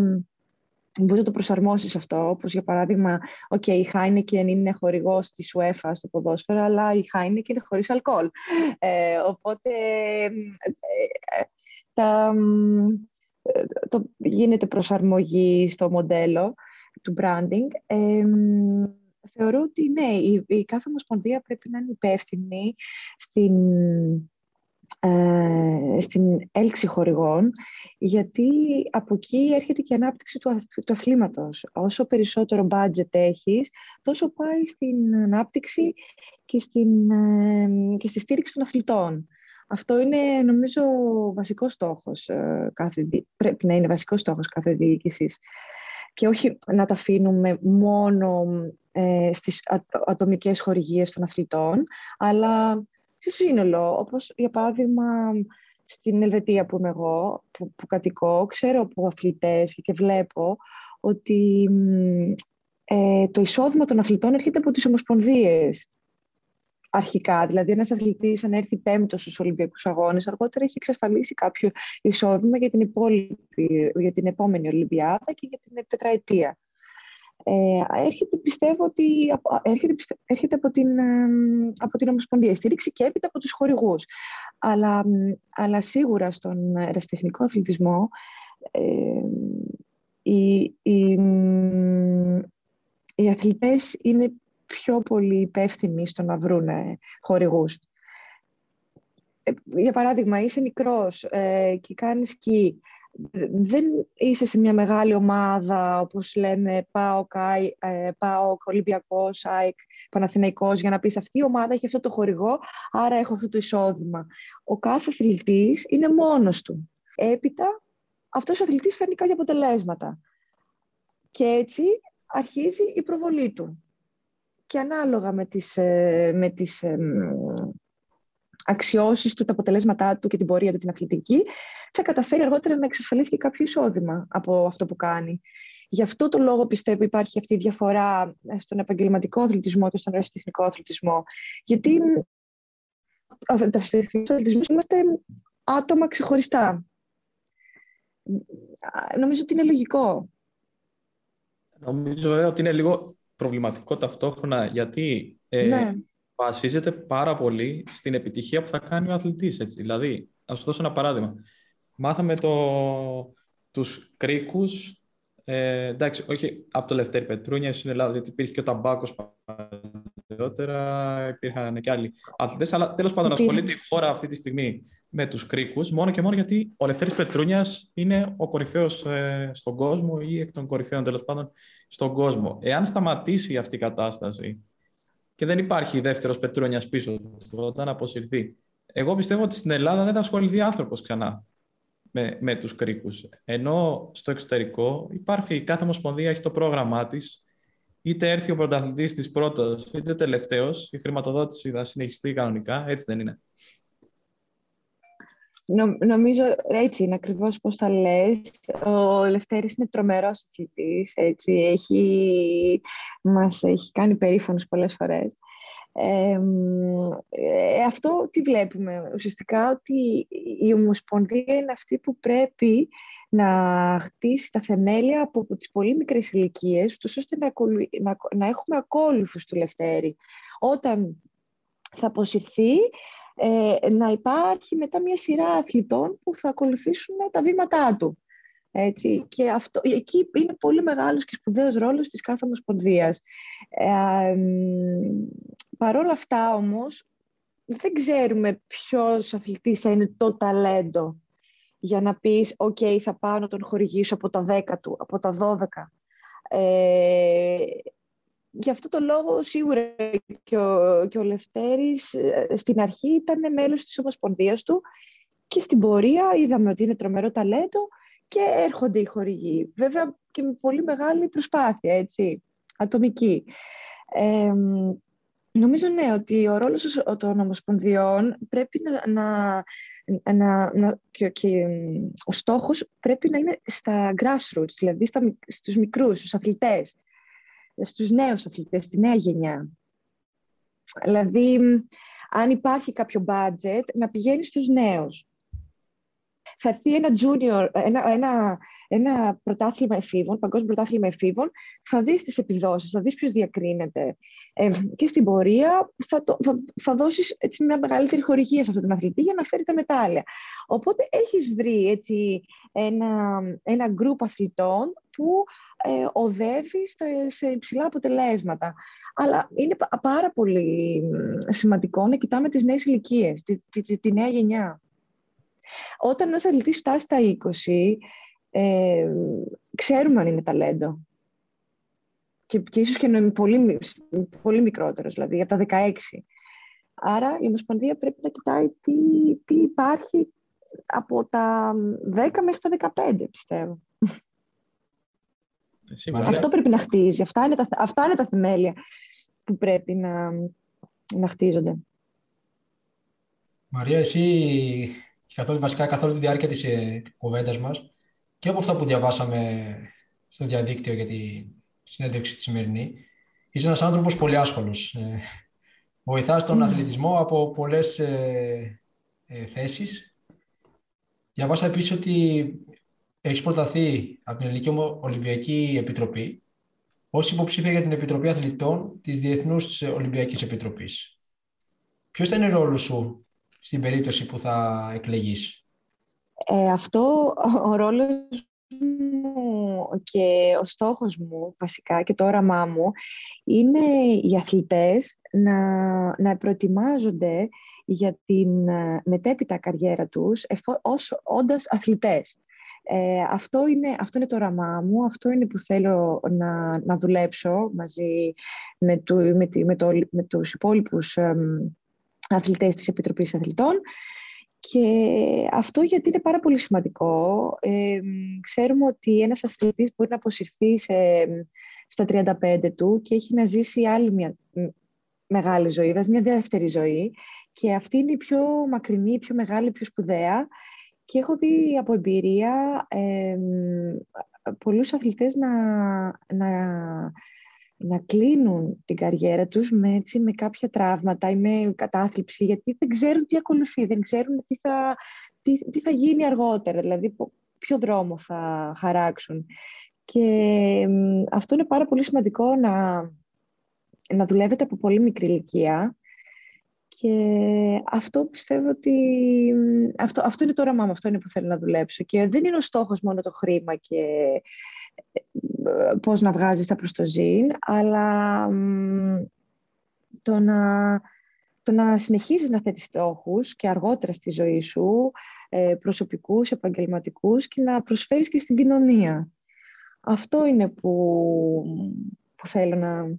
Μπορεί να το προσαρμόσεις αυτό, όπως για παράδειγμα, okay, η Heineken είναι χορηγός της UEFA στο ποδόσφαιρο, αλλά η Heineken είναι χωρίς αλκοόλ. Ε, οπότε ε, τα, το, γίνεται προσαρμογή στο μοντέλο του branding. Ε, θεωρώ ότι ναι, η, η κάθε ομοσπονδία πρέπει να είναι υπεύθυνη στην ε, στην έλξη χορηγών, γιατί από εκεί έρχεται και η ανάπτυξη του, του αθλήματος. Όσο περισσότερο budget έχεις, τόσο πάει στην ανάπτυξη και, στην, ε, και στη στήριξη των αθλητών. Αυτό είναι, νομίζω, βασικός στόχος. Ε, κάθε, πρέπει να είναι βασικός στόχος κάθε διοίκησης. Και όχι να τα αφήνουμε μόνο ε, στις ατομικές χορηγίες των αθλητών, αλλά σε σύνολο, όπως για παράδειγμα στην Ελβετία που είμαι εγώ, που, που κατοικώ, ξέρω από αθλητές και βλέπω ότι ε, το εισόδημα των αθλητών έρχεται από τις ομοσπονδίες αρχικά. Δηλαδή, ένας αθλητής αν έρθει πέμπτος στους Ολυμπιακούς Αγώνες, αργότερα έχει εξασφαλίσει κάποιο εισόδημα για την, για την επόμενη Ολυμπιάδα και για την τετραετία. Ε, έρχεται, πιστεύω ότι έρχεται, έρχεται από, την, από την Ομοσπονδία στήριξη και έπειτα από τους χορηγούς. Αλλά, αλλά σίγουρα στον ερασιτεχνικό αθλητισμό ε, οι, οι, οι αθλητές είναι πιο πολύ υπεύθυνοι στο να βρουν χορηγούς. Ε, για παράδειγμα, είσαι μικρός ε, και κάνεις σκι δεν είσαι σε μια μεγάλη ομάδα, όπως λέμε, ΠΑΟΚ, ε, ΠΑΟΚ Ολυμπιακός, ΑΕΚ, Παναθηναϊκός, για να πεις αυτή η ομάδα έχει αυτό το χορηγό, άρα έχω αυτό το εισόδημα. Ο κάθε αθλητής είναι μόνος του. Έπειτα, αυτός ο αθλητής φέρνει κάποια αποτελέσματα. Και έτσι αρχίζει η προβολή του. Και ανάλογα με τις, ε, με τις ε, αξιώσεις του, τα αποτελέσματά του και την πορεία του την αθλητική, θα καταφέρει αργότερα να εξασφαλίσει και κάποιο εισόδημα από αυτό που κάνει. Γι' αυτό το λόγο πιστεύω υπάρχει αυτή η διαφορά στον επαγγελματικό αθλητισμό και στον αριστεχνικό αθλητισμό. Γιατί στον αριστεχνικό αθλητισμός είμαστε άτομα ξεχωριστά. Νομίζω ότι είναι λογικό. Νομίζω ε, ότι είναι λίγο προβληματικό ταυτόχρονα, γιατί ε, ναι βασίζεται πάρα πολύ στην επιτυχία που θα κάνει ο αθλητής. Έτσι. Δηλαδή, α σου δώσω ένα παράδειγμα. Μάθαμε το, τους κρίκους, ε, εντάξει, όχι από το Λευτέρη Πετρούνια στην Ελλάδα, γιατί υπήρχε και ο Ταμπάκος παλιότερα, υπήρχαν και άλλοι αθλητές, αλλά τέλος πάντων ασχολείται η χώρα αυτή τη στιγμή με τους κρίκους, μόνο και μόνο γιατί ο Λευτέρης Πετρούνιας είναι ο κορυφαίος ε, στον κόσμο ή εκ των κορυφαίων τέλος πάντων στον κόσμο. Εάν σταματήσει αυτή η κατάσταση και δεν υπάρχει δεύτερος Πετρούνιας πίσω του όταν αποσυρθεί, εγώ πιστεύω ότι στην Ελλάδα δεν θα ασχοληθεί άνθρωπος ξανά με, με τους κρίκους. Ενώ στο εξωτερικό υπάρχει, κάθε ομοσπονδία έχει το πρόγραμμά της, είτε έρθει ο πρωταθλητής της πρώτος, είτε τελευταίος, η χρηματοδότηση θα συνεχιστεί κανονικά, έτσι δεν είναι. Νομίζω έτσι είναι ακριβώς πώς τα λες. Ο Λευτέρης είναι τρομερός αθλητής, έτσι, έχει, μας έχει κάνει περήφανος πολλές φορές. Ε, αυτό τι βλέπουμε; Ουσιαστικά ότι η Ομοσπονδία είναι αυτή που πρέπει να χτίσει τα θεμέλια από τις πολύ μικρές ηλικίες, ώστε να, να, να έχουμε ακόλουθους του Λευτέρη. Όταν θα αποσυρθεί, ε, να υπάρχει μετά μια σειρά αθλητών που θα ακολουθήσουν τα βήματά του. Έτσι. Και αυτό, εκεί είναι πολύ μεγάλος και σπουδαίος ρόλος της κάθε ομοσπονδίας. Ε, Παρ' όλα αυτά όμως, δεν ξέρουμε ποιος αθλητής θα είναι το ταλέντο για να πεις «ΟΚ, θα πάω να τον χορηγήσω από τα 10 του, από τα 12». Ε, γι' αυτό το λόγο σίγουρα και ο, και ο Λευτέρης ε, στην αρχή ήταν μέλος της Ομοσπονδίας του και στην πορεία είδαμε ότι είναι τρομερό ταλέντο και έρχονται οι χορηγοί. Βέβαια και με πολύ μεγάλη προσπάθεια, έτσι, ατομική. Ε, Νομίζω ναι, ότι ο ρόλος των ομοσπονδιών πρέπει να, να, να, να και, και, ο στόχος πρέπει να είναι στα grassroots, δηλαδή στα, στους μικρούς, στους αθλητές, στους νέους αθλητές, στη νέα γενιά. Δηλαδή, αν υπάρχει κάποιο budget, να πηγαίνει στους νέους θα έρθει ένα junior, ένα, ένα, ένα πρωτάθλημα εφήβων, παγκόσμιο πρωτάθλημα εφήβων, θα δεις τις επιδόσεις, θα δεις ποιος διακρίνεται. Ε, και στην πορεία θα, το, θα, θα δώσεις έτσι, μια μεγαλύτερη χορηγία σε αυτόν τον αθλητή για να φέρει τα μετάλλια. Οπότε έχεις βρει έτσι, ένα, ένα γκρουπ αθλητών που ε, οδεύει σε υψηλά αποτελέσματα. Αλλά είναι πάρα πολύ σημαντικό να κοιτάμε τις νέες ηλικίες, τη, τη, τη, τη νέα γενιά. Όταν ένας αθλητής φτάσει στα 20, ε, ξέρουμε αν είναι ταλέντο. Και, και ίσως και είναι πολύ, πολύ μικρότερος, δηλαδή από τα 16. Άρα η Ομοσπονδία πρέπει να κοιτάει τι, τι υπάρχει από τα 10 μέχρι τα 15, πιστεύω. Αυτό πρέπει να χτίζει. Αυτά είναι τα, αυτά είναι τα θεμέλια που πρέπει να, να χτίζονται. Μαρία, εσύ καθόλου, βασικά καθ' όλη τη διάρκεια της ε, κουβέντας μας και από αυτά που διαβάσαμε στο διαδίκτυο για τη συνέντευξη τη σημερινή, είσαι ένας άνθρωπος πολύ άσχολος. Ε, βοηθάς τον αθλητισμό από πολλές ε, ε, θέσεις. Διαβάσα επίσης ότι έχει προταθεί από την Ελληνική Ολυμπιακή Επιτροπή ως υποψήφια για την Επιτροπή Αθλητών της Διεθνούς Ολυμπιακής Επιτροπής. Ποιος θα είναι ο ρόλος σου στην περίπτωση που θα εκλεγείς; Ε, αυτό ο ρόλος μου και ο στόχος μου βασικά και το όραμά μου είναι οι αθλητές να, να προετοιμάζονται για την ε, μετέπειτα καριέρα τους εφό, ως όντας αθλητές. Ε, αυτό, είναι, αυτό είναι το όραμά μου, αυτό είναι που θέλω να, να δουλέψω μαζί με, του, με, με, το, με τους υπόλοιπους αθλητές της Επιτροπής Αθλητών. Και αυτό γιατί είναι πάρα πολύ σημαντικό. Ε, ξέρουμε ότι ένας αθλητής μπορεί να αποσυρθεί σε, στα 35 του και έχει να ζήσει άλλη μια μεγάλη ζωή, δηλαδή μια δεύτερη ζωή. Και αυτή είναι η πιο μακρινή, η πιο μεγάλη, η πιο σπουδαία και έχω δει από εμπειρία ε, πολλούς αθλητές να, να να κλείνουν την καριέρα τους με, έτσι, με κάποια τραύματα ή με κατάθλιψη, γιατί δεν ξέρουν τι ακολουθεί, δεν ξέρουν τι θα, τι, τι θα γίνει αργότερα, δηλαδή ποιο δρόμο θα χαράξουν. Και αυτό είναι πάρα πολύ σημαντικό να, να δουλεύετε από πολύ μικρή ηλικία Και αυτό πιστεύω ότι αυτό, αυτό είναι το όραμά μου, αυτό είναι που θέλω να δουλέψω. Και δεν είναι ο στόχος μόνο το χρήμα και ε, πώς να βγάζεις τα προς το ζήν, αλλά το να, το να συνεχίσεις να θέτεις στόχους και αργότερα στη ζωή σου, ε, προσωπικούς, επαγγελματικούς και να προσφέρεις και στην κοινωνία. Αυτό είναι που, που θέλω να,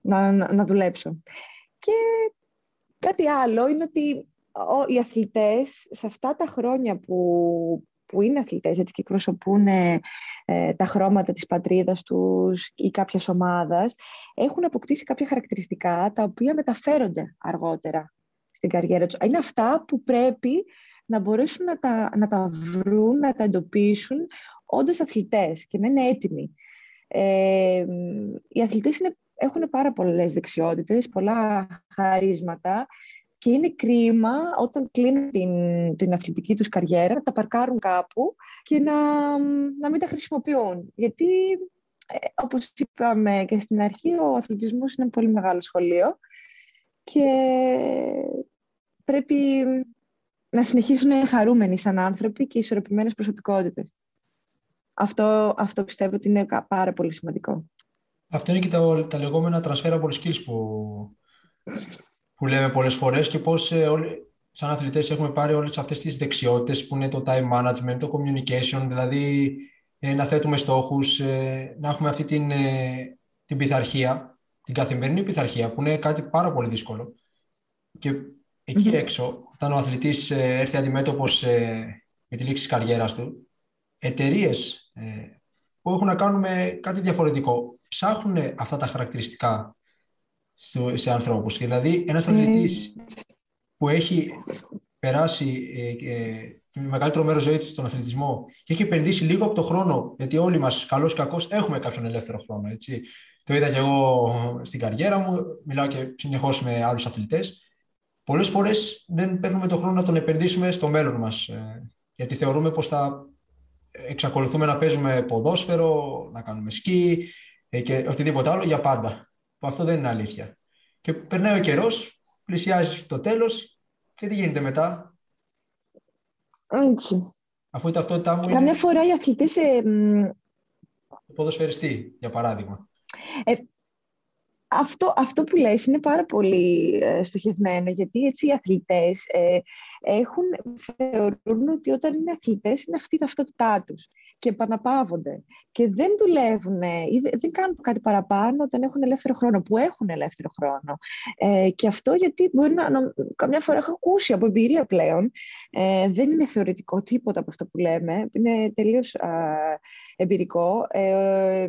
να, να, να δουλέψω. Και κάτι άλλο είναι ότι οι αθλητές σε αυτά τα χρόνια που, που είναι αθλητές έτσι, και εκπροσωπούν ε, τα χρώματα της πατρίδας τους ή κάποιας ομάδας, έχουν αποκτήσει κάποια χαρακτηριστικά τα οποία μεταφέρονται αργότερα στην καριέρα τους. Είναι αυτά που πρέπει να μπορέσουν να τα, να τα βρουν, να τα εντοπίσουν όντως αθλητές και να είναι έτοιμοι. Ε, οι αθλητές είναι έχουν πάρα πολλές δεξιότητες, πολλά χαρίσματα και είναι κρίμα όταν κλείνουν την, την αθλητική τους καριέρα να τα παρκάρουν κάπου και να, να μην τα χρησιμοποιούν. Γιατί, ε, όπως είπαμε και στην αρχή, ο αθλητισμός είναι ένα πολύ μεγάλο σχολείο και πρέπει να συνεχίσουν να είναι χαρούμενοι σαν άνθρωποι και ισορροπημένες προσωπικότητες. Αυτό, αυτό πιστεύω ότι είναι πάρα πολύ σημαντικό. Αυτό είναι και τα, τα λεγόμενα transferable skills που, που λέμε πολλές φορές και πώς ε, όλοι, σαν αθλητές έχουμε πάρει όλες αυτές τις δεξιότητες που είναι το time management, το communication, δηλαδή ε, να θέτουμε στόχους, ε, να έχουμε αυτή την, ε, την πειθαρχία, την καθημερινή πειθαρχία που είναι κάτι πάρα πολύ δύσκολο. Και εκει έξω, όταν ο αθλητής έρθει αντιμέτωπος με τη λήξη της καριέρας του, εταιρείες που έχουν να κάνουν με κάτι διαφορετικό ψάχνουν αυτά τα χαρακτηριστικά σε ανθρώπους. Δηλαδή, ένας αθλητής που έχει περάσει ε, ε, μεγαλύτερο μέρος ζωής του στον αθλητισμό και έχει επενδύσει λίγο από το χρόνο, γιατί όλοι μας, καλός ή κακός, έχουμε κάποιον ελεύθερο χρόνο. Έτσι. Το είδα και εγώ στην καριέρα μου, μιλάω και συνεχώς με άλλους αθλητές. Πολλές φορές δεν παίρνουμε τον χρόνο να τον επενδύσουμε στο μέλλον μας. Ε, γιατί θεωρούμε πως θα εξακολουθούμε να παίζουμε ποδόσφαιρο, να κάνουμε σκι ε, και οτιδήποτε άλλο για πάντα. Που αυτό δεν είναι αλήθεια. Και περνάει ο καιρός, πλησιάζει το τέλος και τι γίνεται μετά; Έτσι. Αφού η ταυτότητά μου. Καμιά φορά οι αθλητές. Ε, ποδοσφαιριστή, για παράδειγμα. Ε, αυτό, αυτό που λες είναι πάρα πολύ ε, στοχευμένο, γιατί έτσι οι αθλητές ε, έχουν, θεωρούν ότι όταν είναι αθλητές είναι αυτή η ταυτότητά τους και επαναπαύονται και δεν δουλεύουν ή δεν κάνουν κάτι παραπάνω όταν έχουν ελεύθερο χρόνο, που έχουν ελεύθερο χρόνο. Ε, και αυτό γιατί μπορεί να, να, καμιά φορά έχω ακούσει από εμπειρία πλέον, ε, δεν είναι θεωρητικό τίποτα από αυτό που λέμε, είναι τελείως εμπειρικό. Ε,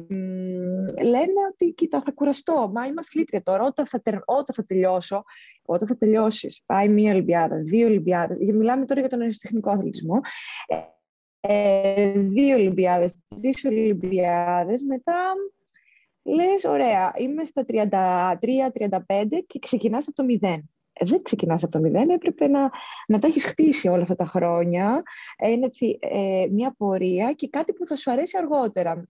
λένε ότι κοίτα θα κουραστώ, μα είμαι αθλήτρια τώρα, όταν θα, όταν θα τελειώσω, όταν θα τελειώσεις, πάει μία Ολυμπιάδα, δύο Ολυμπιάδες, μιλάμε τώρα για τον αριστεχνικό αθλητισμό, ε, δύο Ολυμπιάδες, τρεις Ολυμπιάδες, μετά λες, ωραία, είμαι στα 33-35 και ξεκινάς από το μηδέν. Ε, δεν ξεκινάς από το μηδέν, έπρεπε να, να τα έχεις χτίσει όλα αυτά τα χρόνια, είναι έτσι, ε, μια πορεία και κάτι που θα σου αρέσει αργότερα.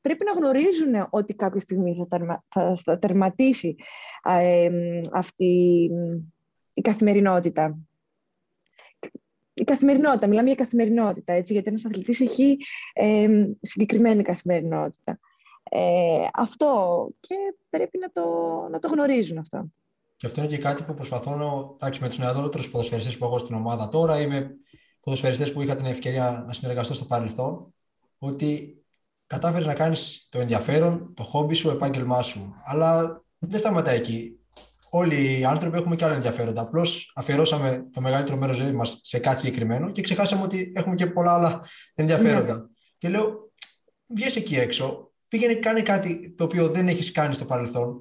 Πρέπει να γνωρίζουν ότι κάποια στιγμή θα, θα, τερματίσει ε, αυτή η καθημερινότητα η καθημερινότητα, μιλάμε για καθημερινότητα, έτσι, γιατί ένας αθλητής έχει ε, συγκεκριμένη καθημερινότητα. Ε, αυτό και πρέπει να το, να το γνωρίζουν αυτό. Και αυτό είναι και κάτι που προσπαθώ να, εντάξει, με τους νεότερους ποδοσφαιριστές που έχω στην ομάδα τώρα ή με ποδοσφαιριστές που είχα την ευκαιρία να συνεργαστώ στο παρελθόν, ότι κατάφερες να κάνεις το ενδιαφέρον, το χόμπι σου, επάγγελμά σου. Αλλά δεν σταματάει εκεί όλοι οι άνθρωποι έχουμε και άλλα ενδιαφέροντα. Απλώς αφιερώσαμε το μεγαλύτερο μέρος ζωής μας σε κάτι συγκεκριμένο και ξεχάσαμε ότι έχουμε και πολλά άλλα ενδιαφέροντα. Ναι. Και λέω, βγες εκεί έξω, πήγαινε κάνει κάτι το οποίο δεν έχεις κάνει στο παρελθόν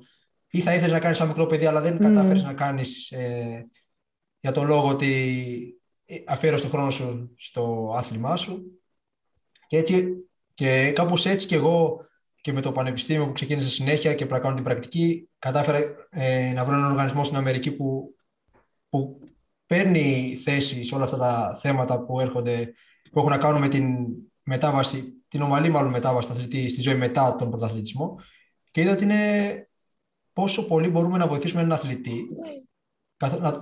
ή θα ήθελες να κάνεις σαν μικρό παιδί, αλλά δεν mm. κατάφερες να κάνεις ε, για τον λόγο ότι ε, αφιέρωσε τον χρόνο σου στο άθλημά σου. Και έτσι, και κάπως έτσι και εγώ και με το πανεπιστήμιο που ξεκίνησε συνέχεια και να την πρακτική, κατάφερα ε, να βρω έναν οργανισμό στην Αμερική που, που παίρνει θέση σε όλα αυτά τα θέματα που, έρχονται, που έχουν να κάνουν με την μετάβαση, την ομαλή μάλλον μετάβαση του αθλητή στη ζωή μετά τον πρωταθλητισμό. Και είδα ότι είναι πόσο πολύ μπορούμε να βοηθήσουμε έναν αθλητή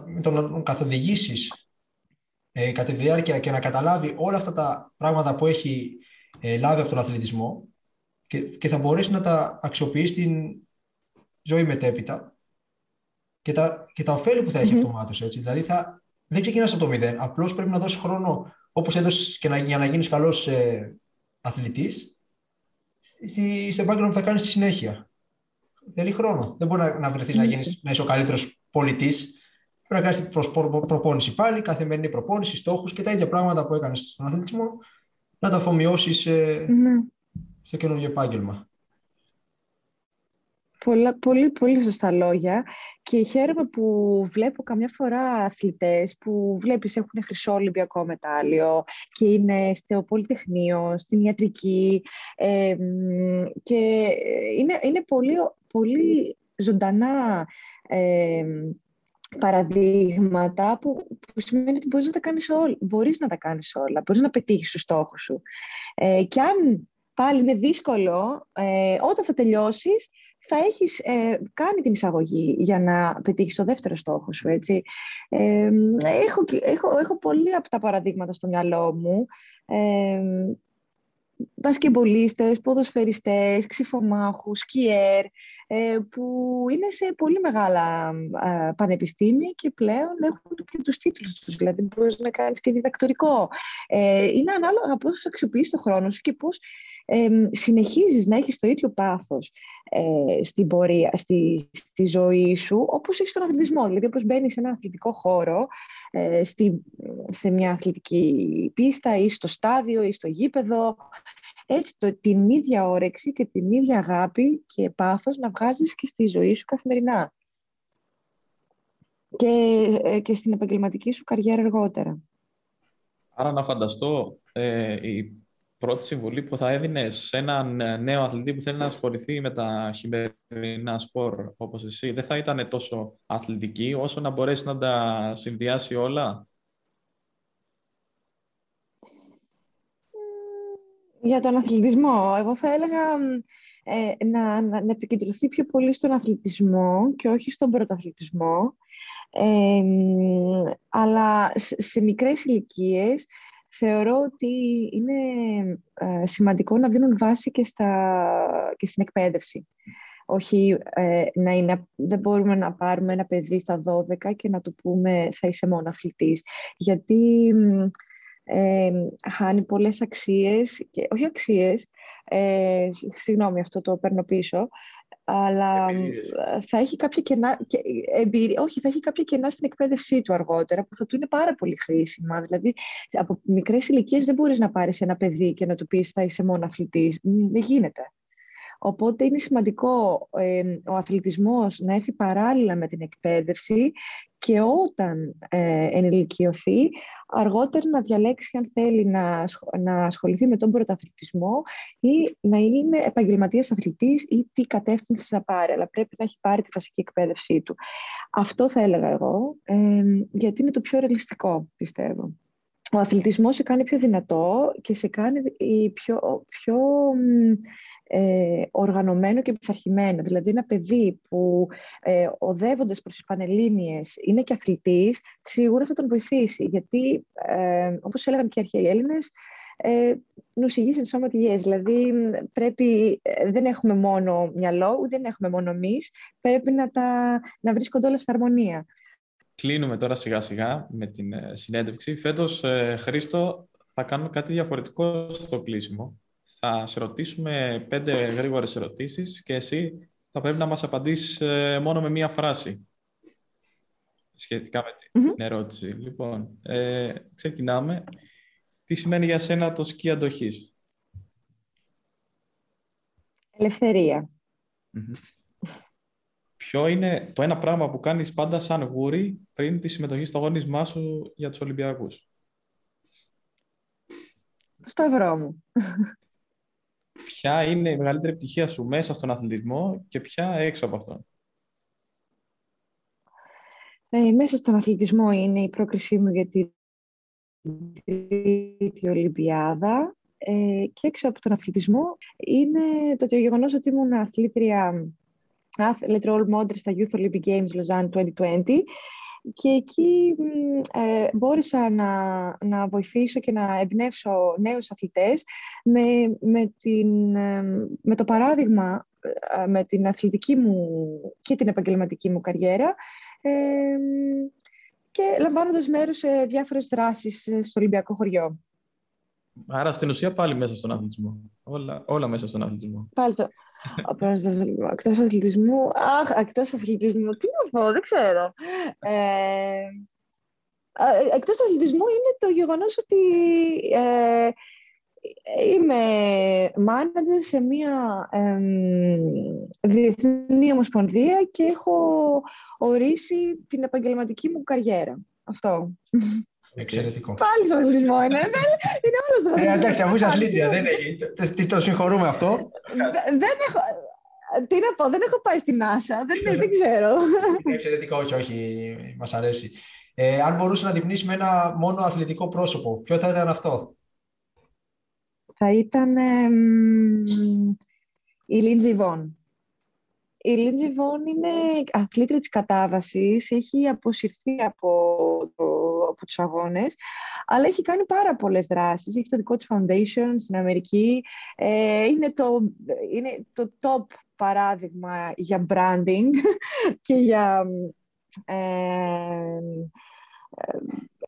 με το να τον καθοδηγήσεις ε, κατά τη διάρκεια και να καταλάβει όλα αυτά τα πράγματα που έχει ε, λάβει από τον αθλητισμό και, και θα μπορέσει να τα αξιοποιήσει στην ζωή μετέπειτα και τα, και τα ωφέλη που θα έχει mm-hmm. αυτομάτως. Έτσι. Δηλαδή θα, δεν ξεκινάς από το μηδέn. Απλώς πρέπει να δώσεις χρόνο όπως έδωσες και να, για να γίνεις καλός ε, αθλητής στη, στο επάγγελμα που θα κάνεις στη συνέχεια. Θέλει χρόνο. Δεν μπορεί να, να βρεθείς να, γίνεις, να είσαι ο καλύτερος πολιτής Πρέπει να κάνεις προπόνηση πάλι, καθημερινή προπόνηση, στόχους και τα ίδια πράγματα που έκανες στον αθλητισμό να τα αφομοιώσεις σε, ναι. Σε καινούργιο επάγγελμα. Πολλά, πολύ, πολύ σωστά λόγια και χαίρομαι που βλέπω καμιά φορά αθλητές που βλέπεις έχουν χρυσό Ολυμπιακό μετάλλιο και είναι στο Πολυτεχνείο, στην ιατρική και είναι, είναι πολύ, πολύ ζωντανά παραδείγματα που, που σημαίνει ότι μπορείς να τα κάνεις όλα. Μπορείς να τα κάνεις όλα, μπορείς να πετύχεις τους στόχους σου. Ε, και αν πάλι είναι δύσκολο, ε, όταν θα τελειώσεις, θα έχεις ε, κάνει την εισαγωγή για να πετύχεις το δεύτερο στόχο σου, έτσι. Ε, έχω, έχω, έχω πολλοί από τα παραδείγματα στο μυαλό μου. Ε, μπασκεμπολίστες, ποδοσφαιριστές, ξυφομάχους, σκιέρ, ε, που είναι σε πολύ μεγάλα πανεπιστήμια και πλέον έχουν και τους τίτλους τους, δηλαδή μπορείς να κάνεις και διδακτορικό. Ε, είναι ανάλογα πώς αξιοποιείς το χρόνο σου και πώς ε, συνεχίζεις να έχεις το ίδιο πάθος ε, στην πορεία, στη, στη ζωή σου, όπως έχεις τον αθλητισμό. Δηλαδή, όπως μπαίνεις σε ένα αθλητικό χώρο, ε, στη, σε μια αθλητική πίστα ή στο στάδιο ή στο γήπεδο, έτσι το, την ίδια όρεξη και την ίδια αγάπη και πάθος να βγάζεις και στη ζωή σου καθημερινά. Και, ε, και στην επαγγελματική σου καριέρα αργότερα. Άρα να φανταστώ ε, η πρώτη συμβουλή που θα έδινε σε έναν νέο αθλητή που θέλει να ασχοληθεί με τα χειμερινά σπορ όπως εσύ δεν θα ήταν τόσο αθλητική όσο να μπορέσει να τα συνδυάσει όλα; Για τον αθλητισμό, εγώ θα έλεγα ε, να, να, να, επικεντρωθεί πιο πολύ στον αθλητισμό και όχι στον πρωταθλητισμό. Ε, αλλά σε, σε μικρές ηλικίες θεωρώ ότι είναι ε, σημαντικό να δίνουν βάση και, στα, και στην εκπαίδευση. Όχι ε, να είναι, δεν μπορούμε να πάρουμε ένα παιδί στα 12 και να του πούμε θα είσαι μόνο αθλητής. Γιατί ε, χάνει πολλές αξίες, και, όχι αξίες, ε, συγγνώμη αυτό το παίρνω πίσω, αλλά θα έχει κάποια κενά, εμπειρία, όχι, θα έχει κάποια κενά στην εκπαίδευσή του αργότερα που θα του είναι πάρα πολύ χρήσιμα. Δηλαδή, από μικρές ηλικίες δεν μπορείς να πάρεις ένα παιδί και να του πεις θα είσαι μόνο αθλητής. Δεν γίνεται. Οπότε είναι σημαντικό ε, ο αθλητισμός να έρθει παράλληλα με την εκπαίδευση και όταν ε, ενηλικιωθεί, αργότερα να διαλέξει αν θέλει να, να ασχοληθεί με τον πρωταθλητισμό ή να είναι επαγγελματίας αθλητής ή τι κατεύθυνση θα πάρει, αλλά πρέπει να έχει πάρει τη βασική εκπαίδευσή του. Αυτό θα έλεγα εγώ, ε, γιατί είναι το πιο ρεαλιστικό, πιστεύω. Ο αθλητισμός σε κάνει πιο δυνατό και σε κάνει πιο, πιο ε, οργανωμένο και πειθαρχημένο. Δηλαδή ένα παιδί που ε, οδεύοντας προς τις Πανελλήνιες είναι και αθλητής, σίγουρα θα τον βοηθήσει. Γιατί, ε, όπως έλεγαν και οι αρχαίοι Έλληνες, ε, νους εν σώμα Δηλαδή πρέπει, ε, δεν έχουμε μόνο μυαλό, δεν έχουμε μόνο εμείς, πρέπει να, τα, να βρίσκονται όλα στην αρμονία. Κλείνουμε τώρα σιγά σιγά με την ε, συνέντευξη. Φέτος, Χρήστο, θα κάνουμε κάτι διαφορετικό στο κλείσιμο θα σε ρωτήσουμε πέντε γρήγορες ερωτήσεις και εσύ θα πρέπει να μας απαντήσεις ε, μόνο με μία φράση σχετικά με την ερώτηση. Λοιπόν, ε, ξεκινάμε. Τι σημαίνει για σένα το σκι αντοχής; Ποιο είναι το ένα πράγμα που κάνεις πάντα σαν γούρι πριν τη συμμετοχή στο αγώνισμά σου για τους Ολυμπιακούς; Το σταυρό μου ποια είναι η μεγαλύτερη επιτυχία σου μέσα στον αθλητισμό και ποια έξω από αυτόν; Ε, μέσα στον αθλητισμό είναι η πρόκρισή μου για την τρίτη Ολυμπιάδα ε, και έξω από τον αθλητισμό είναι το γεγονός ότι ήμουν αθλήτρια athlete role model στα Youth Olympic Games Lausanne 2020 και εκεί ε, μπόρεσα να, να βοηθήσω και να εμπνεύσω νέους αθλητές με, με, την, ε, με το παράδειγμα, ε, με την αθλητική μου και την επαγγελματική μου καριέρα και λαμβάνοντας μέρος σε διάφορες δράσεις στο Ολυμπιακό χωριό. Άρα στην ουσία πάλι μέσα στον αθλητισμό. Όλα, όλα μέσα στον αθλητισμό. Πάλι [LAUGHS] στο... Εκτός αθλητισμού... Αχ, εκτός αθλητισμού. Τι να πω, δεν ξέρω. Ε, εκτός αθλητισμού είναι το γεγονός ότι ε, είμαι μάνατζερ σε μια ε, διεθνή ομοσπονδία και έχω ορίσει την επαγγελματική μου καριέρα. Αυτό. Εξαιρετικό. Πάλι στον αθλητισμό είναι. είναι όλος στον αθλητισμό. εντάξει, αφού είσαι αθλήτρια, δεν Τι το συγχωρούμε αυτό. Δεν έχω. Τι να πω, δεν έχω πάει στην NASA, δεν, δεν ξέρω. Εξαιρετικό, όχι, όχι, μας αρέσει. Ε, αν μπορούσες να διπνήσει με ένα μόνο αθλητικό πρόσωπο, ποιο θα ήταν αυτό; Θα ήταν η Λίντζι Βον. Η Λίντζι Βον είναι αθλήτρια της κατάβασης, έχει αποσυρθεί από, το, από τους αγώνες, αλλά έχει κάνει πάρα πολλές δράσεις. Έχει το δικό της foundation στην Αμερική. Ε, είναι, το, είναι το top παράδειγμα για branding [LAUGHS] και για... Ε, ε,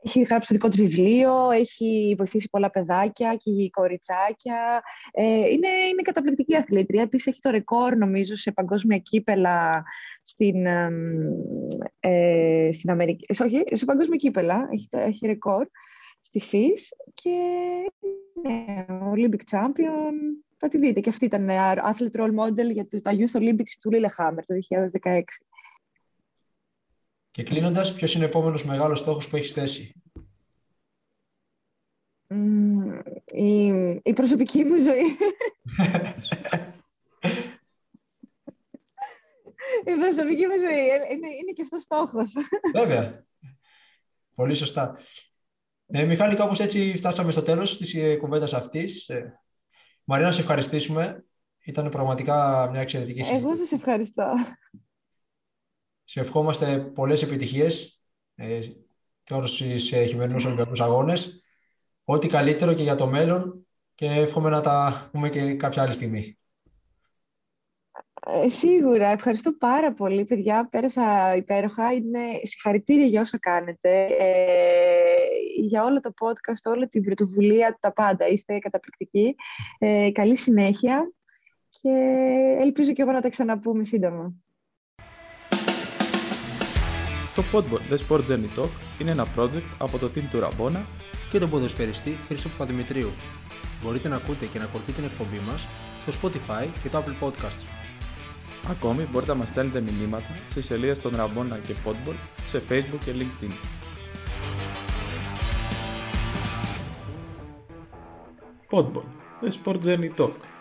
έχει γράψει το δικό του βιβλίο, έχει βοηθήσει πολλά παιδάκια και κοριτσάκια. Ε, είναι, είναι καταπληκτική αθλήτρια. Επίσης έχει το ρεκόρ, νομίζω, σε παγκόσμια κύπελα στην, ε, στην Αμερική. Ε, όχι, σε παγκόσμια κύπελα έχει, έχει ρεκόρ στη ΦΙΣ και είναι Olympic Champion. Θα τη δείτε. Και αυτή ήταν athlete role model για τα Youth Olympics του Lillehammer το 2016. Και κλείνοντας, ποιος είναι ο επόμενος μεγάλος στόχος που έχεις θέσει; η, η προσωπική μου ζωή. [LAUGHS] η προσωπική μου ζωή. Είναι, είναι και αυτός στόχος. Βέβαια. Πολύ σωστά. Ε, Μιχάλη, κάπως έτσι φτάσαμε στο τέλος της ε, κουβέντας αυτής. Ε, Μαρία, να σε ευχαριστήσουμε. Ήταν πραγματικά μια εξαιρετική συζήτηση. Εγώ σας ευχαριστώ. Σε ευχόμαστε πολλές επιτυχίες ε, τώρα στις ε, χειμερινούς Ολυμπιακούς Αγώνες. Ό,τι καλύτερο και για το μέλλον και εύχομαι να τα πούμε και κάποια άλλη στιγμή. Ε, σίγουρα. Ευχαριστώ πάρα πολύ, παιδιά. Πέρασα υπέροχα. Είναι συγχαρητήρια για όσα κάνετε. Ε, για όλο το podcast, όλη την πρωτοβουλία, τα πάντα. Είστε καταπληκτικοί. Ε, καλή συνέχεια και ελπίζω και εγώ να τα ξαναπούμε σύντομα. Το Podboard The Sport Journey Talk είναι ένα project από το team του Ραμπόνα και τον ποδοσφαιριστή Χρήστο Παπαδημητρίου. Μπορείτε να ακούτε και να ακολουθείτε την εκπομπή μας στο Spotify και το Apple Podcasts. Ακόμη μπορείτε να μας στέλνετε μηνύματα σε σελίδες των Ραμπόνα και Podball σε Facebook και LinkedIn. Podball, The Sport Journey Talk.